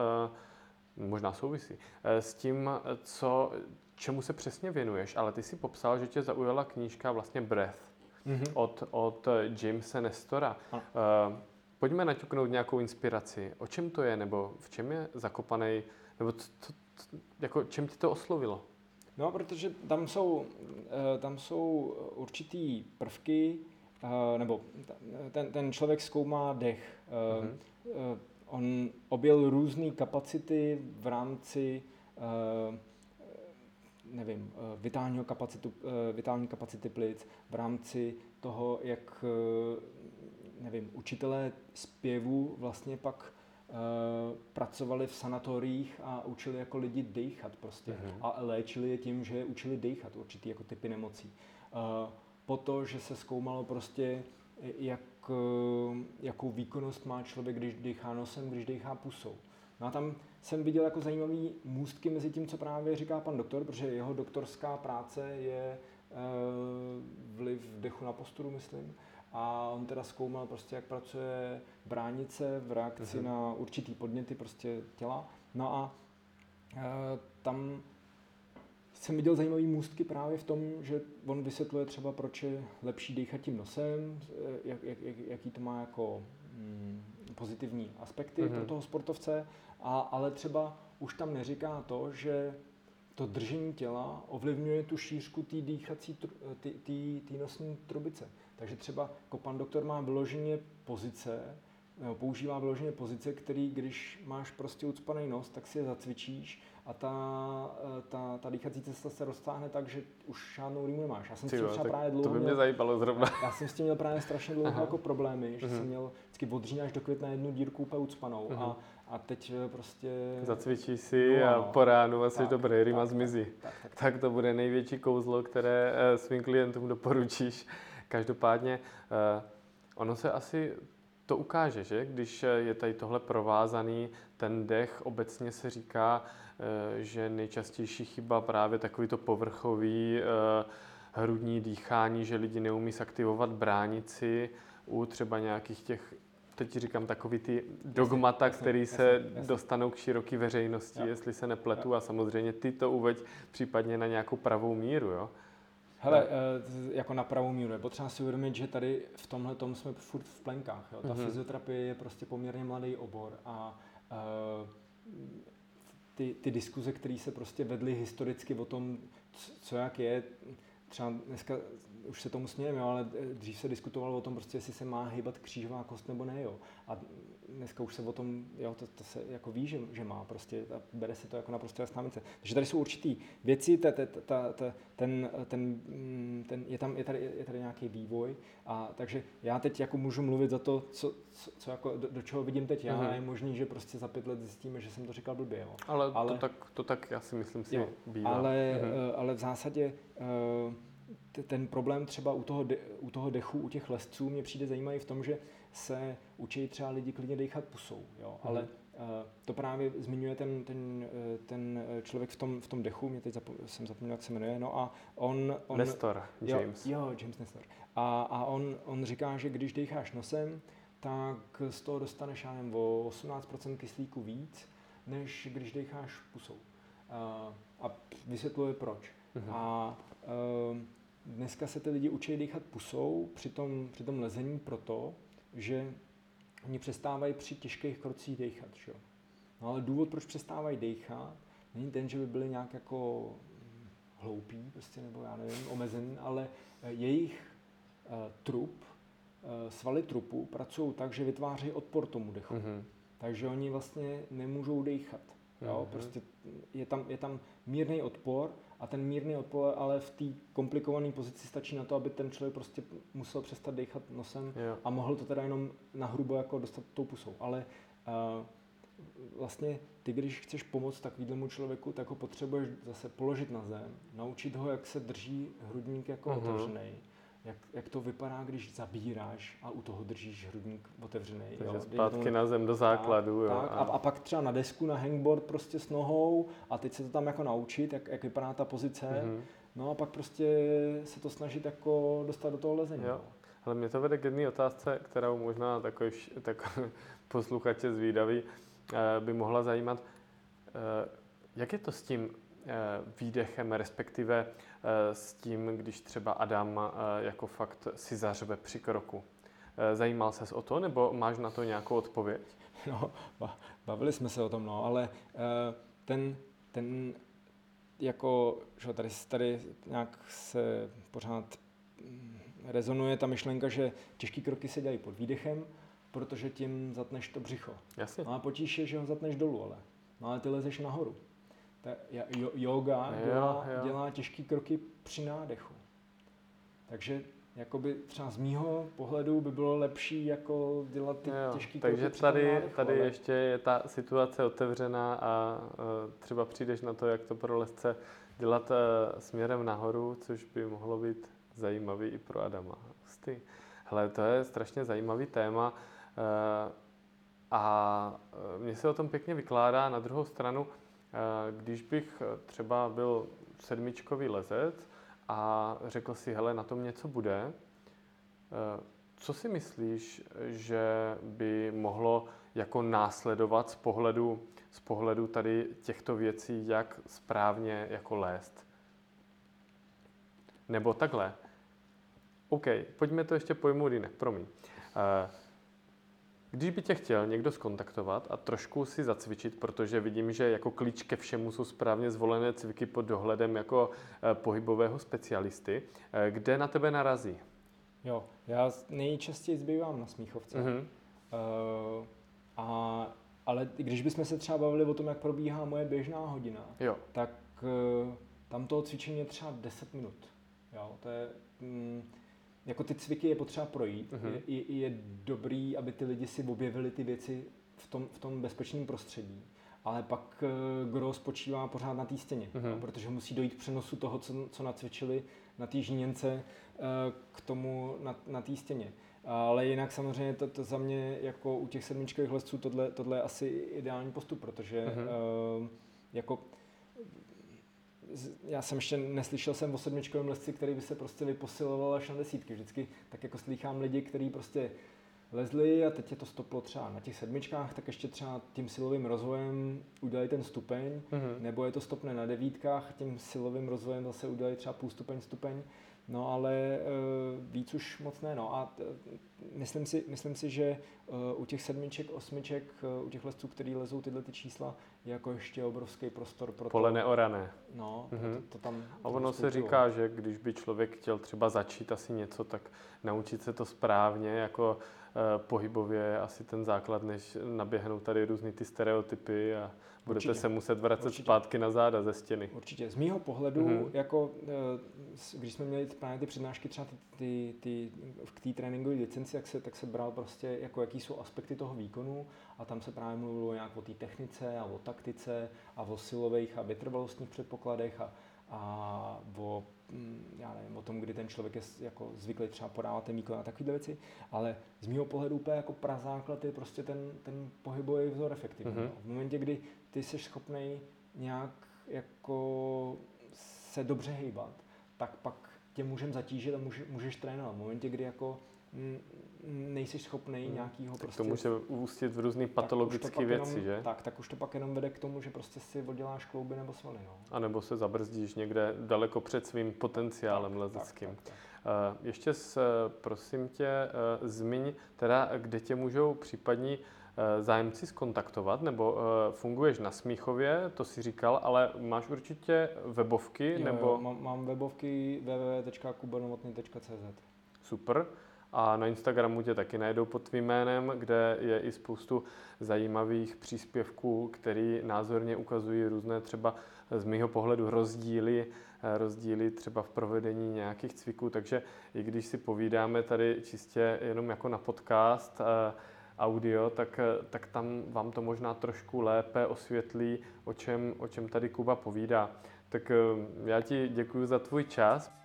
e, možná souvisí, e, s tím, co, čemu se přesně věnuješ, ale ty si popsal, že tě zaujala knížka vlastně Breath mm-hmm. od, od Jamesa Nestora. Uh, pojďme naťuknout nějakou inspiraci. O čem to je, nebo v čem je zakopaný, nebo co, co, jako čem ti to oslovilo? No, protože tam jsou, eh, tam jsou určitý prvky, eh, nebo ten, ten člověk zkoumá dech. Mm-hmm. On objel různé kapacity v rámci nevím, vitálního kapacitu, vitální kapacity plic, v rámci toho, jak nevím, učitelé zpěvu vlastně pak pracovali v sanatoriích a učili jako lidi dýchat prostě. Mm-hmm. A léčili je tím, že je učili dýchat, určitý jako typy nemocí. Uh, po to, že se zkoumalo prostě, jak, eh, jakou výkonnost má člověk, když dýchá nosem, když dýchá pusou. No a tam jsem viděl jako zajímavý můstky mezi tím, co právě říká pan doktor, protože jeho doktorská práce je vliv dechu na posturu, myslím a on teda zkoumal prostě, jak pracuje bránice v reakci uh-huh. na určitý podněty prostě těla. No a e, tam jsem viděl zajímavé můstky právě v tom, že on vysvětluje třeba, proč je lepší dýchat tím nosem, e, jak, jak, jak, jaký to má jako mm, pozitivní aspekty uh-huh. pro toho sportovce, a, ale třeba už tam neříká to, že to držení těla ovlivňuje tu šířku té dýchací, té nosní trubice. Takže třeba jako pan doktor má vyloženě pozice, nebo používá vyloženě pozice, který, když máš prostě ucpaný nos, tak si je zacvičíš a ta, eh, ta, ta dýchací cesta se roztáhne tak, že už žádnou rýmu nemáš. Já jsem Tyjo, třeba právě dlouho to by mě měl, zajímalo zrovna. Já jsem s tím měl právě strašně dlouho jako problémy, že uh-huh. jsem měl vždycky od října až do května jednu dírku úplně ucpanou uh-huh. a, a teď eh, prostě... Zacvičíš si no, a no. po ránu a jsi dobrý, rýma zmizí. Tak, tak, tak, tak, to bude největší kouzlo, které eh, svým klientům doporučíš. Každopádně uh, ono se asi to ukáže, že? Když je tady tohle provázaný, ten dech obecně se říká, uh, že nejčastější chyba právě takový to povrchový hrudní dýchání, že lidi neumí saktivovat bránici u třeba nějakých těch teď říkám takový ty dogmata, jasně, se dostanou k široké veřejnosti, jo. jestli se nepletu jo. a samozřejmě ty to uveď případně na nějakou pravou míru, jo? Hele, eh, jako na pravou míru. Je potřeba si uvědomit, že tady v tomhle tom jsme furt v plenkách. Jo? Ta mm-hmm. fyzioterapie je prostě poměrně mladý obor a uh, ty, ty diskuze, které se prostě vedly historicky o tom, co jak je, třeba dneska už se tomu smějeme, ale dřív se diskutovalo o tom, prostě, jestli se má hýbat křížová kost nebo ne. Jo. A dneska už se o tom, jo, to, to se jako ví, že, že má, prostě a bere se to jako naprosto jasná mince. Takže tady jsou určitý věci, ta, ta, ta, ta, ten, ten, mm, ten, je, tam, je, tady, je tady nějaký vývoj, a takže já teď jako můžu mluvit za to, co, co, co jako, do, do, čeho vidím teď já, mm-hmm. je možný, že prostě za pět let zjistíme, že jsem to říkal blbě. Jo. Ale, ale to, tak, to tak já si myslím si jo, bývá. Ale, mm-hmm. ale v zásadě uh, ten problém třeba u toho, de, u toho dechu, u těch lesců mě přijde zajímavý v tom, že se učí třeba lidi klidně dechat pusou, jo? Mm. ale uh, to právě zmiňuje ten, ten, eh, ten eh, člověk v tom, v tom dechu, mě teď zapom, jsem zapomněl, jak se jmenuje, no a on... on Nestor, James. Jo, jo James Nestor. A, a on, on říká, že když decháš nosem, tak z toho dostaneš, já nevím, o 18% kyslíku víc, než když decháš pusou. A, a vysvětluje proč. Mm-hmm. A uh, dneska se ty lidi učí dýchat pusou při tom, při tom lezení proto, že oni přestávají při těžkých krocích dechat. Že? No ale důvod, proč přestávají dechat, není ten, že by byli nějak jako hloupí, prostě, nebo já nevím, omezený, ale eh, jejich uh, trup, uh, svaly trupu pracují tak, že vytváří odpor tomu dechu. Mm-hmm. Takže oni vlastně nemůžou dechat. Jo? Mm-hmm. Prostě je tam, je tam mírný odpor a ten mírný odpor ale v té komplikované pozici stačí na to, aby ten člověk prostě musel přestat dechat nosem jo. a mohl to teda jenom na hrubo jako dostat tou pusou. Ale uh, vlastně ty, když chceš pomoct takovému člověku, tak ho potřebuješ zase položit na zem, naučit ho, jak se drží hrudník jako uh-huh. otevřený, jak, jak to vypadá, když zabíráš a u toho držíš hrudník otevřený. Takže jo? zpátky tomu, na zem do základu. Tak, jo, tak, a... A, a pak třeba na desku, na hangboard prostě s nohou a teď se to tam jako naučit, jak, jak vypadá ta pozice. Uh-huh. No a pak prostě se to snažit jako dostat do toho lezení. Jo. No. Ale mě to vede k jedné otázce, kterou možná takový, takový posluchače zvídavý Eh, by mohla zajímat. Eh, jak je to s tím výdechem, respektive s tím, když třeba Adam jako fakt si zařve při kroku? Zajímal ses o to, nebo máš na to nějakou odpověď? No, bavili jsme se o tom, no, ale ten, ten jako, že tady, tady nějak se pořád mm, rezonuje ta myšlenka, že těžké kroky se dělají pod výdechem, protože tím zatneš to břicho. Jasně. No a potíž je, že ho zatneš dolů, ale. No ale ty lezeš nahoru. Ta jo, yoga jo, dělá, jo. dělá těžké kroky při nádechu. Takže jakoby třeba z mýho pohledu by bylo lepší jako dělat ty těžké kroky Takže tady, nádechu, tady ale... ještě je ta situace otevřená a uh, třeba přijdeš na to, jak to pro lesce dělat uh, směrem nahoru, což by mohlo být zajímavý i pro Adama. Sty. Hele, to je strašně zajímavý téma. Eh, a mně se o tom pěkně vykládá. Na druhou stranu, když bych třeba byl sedmičkový lezec a řekl si, hele, na tom něco bude, co si myslíš, že by mohlo jako následovat z pohledu, z pohledu tady těchto věcí, jak správně jako lézt? Nebo takhle. OK, pojďme to ještě pojmout jinak, promiň. Když by tě chtěl někdo skontaktovat a trošku si zacvičit, protože vidím, že jako klíč ke všemu jsou správně zvolené cviky pod dohledem jako eh, pohybového specialisty, eh, kde na tebe narazí? Jo, já nejčastěji zbývám na Smíchovce. Mm-hmm. Uh, a, ale když bychom se třeba bavili o tom, jak probíhá moje běžná hodina, jo. tak uh, tam toho cvičení je třeba 10 minut. Jo, to je... Mm, jako ty cviky je potřeba projít. Uh-huh. Je, je, dobrý, aby ty lidi si objevili ty věci v tom, v tom bezpečném prostředí. Ale pak uh, gro spočívá pořád na té stěně, uh-huh. no, protože musí dojít k přenosu toho, co, co nacvičili na té žíněnce uh, k tomu na, na té stěně. Ale jinak samozřejmě to, to za mě jako u těch sedmičkových lesců tohle, tohle je asi ideální postup, protože uh-huh. uh, jako já jsem ještě neslyšel jsem o sedmičkovém lesci, který by se prostě vyposiloval až na desítky. Vždycky tak jako slychám lidi, kteří prostě lezli a teď je to stoplo třeba na těch sedmičkách, tak ještě třeba tím silovým rozvojem udělají ten stupeň, mm-hmm. nebo je to stopne na devítkách, tím silovým rozvojem zase udělají třeba půl stupeň, stupeň. No ale e, víc už moc ne. No. A t, myslím, si, myslím si, že e, u těch sedmiček, osmiček, u těch lesců, který lezou tyhle ty čísla, je jako ještě obrovský prostor pro Pole to. neorané. No, mm-hmm. to, to tam... A ono se říká, že když by člověk chtěl třeba začít asi něco, tak naučit se to správně, jako pohybově asi ten základ, než naběhnou tady různý ty stereotypy a budete Určitě. se muset vracet Určitě. zpátky na záda ze stěny. Určitě. Z mýho pohledu, mm-hmm. jako e, když jsme měli právě ty přednášky třeba ty, ty, ty v té tréninkové licenci, jak se, tak se bral prostě, jako jaký jsou aspekty toho výkonu a tam se právě mluvilo nějak o té technice a o taktice a o silových a vytrvalostních předpokladech a, a o, já nevím, o tom, kdy ten člověk je jako zvyklý třeba podávat ten výkon a takovéhle věci, ale z mého pohledu úplně jako prazáklad je prostě ten, ten pohybový vzor efektivní. Mm-hmm. V momentě, kdy ty jsi schopný nějak jako se dobře hýbat, tak pak tě můžeme zatížit a může, můžeš trénovat. V momentě, kdy jako nejsi schopný hmm. nějakýho tak prostě... to může ústit v různé patologické věci, jenom, že? Tak, tak už to pak jenom vede k tomu, že prostě si odděláš klouby nebo svaly, no. A nebo se zabrzdíš někde daleko před svým potenciálem tak, lezeckým. Tak, tak, tak. Uh, ještě s, prosím tě, uh, zmiň teda, kde tě můžou případní zájemci skontaktovat, nebo funguješ na Smíchově, to si říkal, ale máš určitě webovky, jo, nebo... Jo, mám, mám webovky www.kubanovotny.cz Super a na Instagramu tě taky najdou pod tvým jménem, kde je i spoustu zajímavých příspěvků, který názorně ukazují různé třeba z mého pohledu rozdíly, eh, rozdíly třeba v provedení nějakých cviků, takže i když si povídáme tady čistě jenom jako na podcast, eh, audio, tak, eh, tak tam vám to možná trošku lépe osvětlí, o čem, o čem tady Kuba povídá. Tak já ti děkuji za tvůj čas.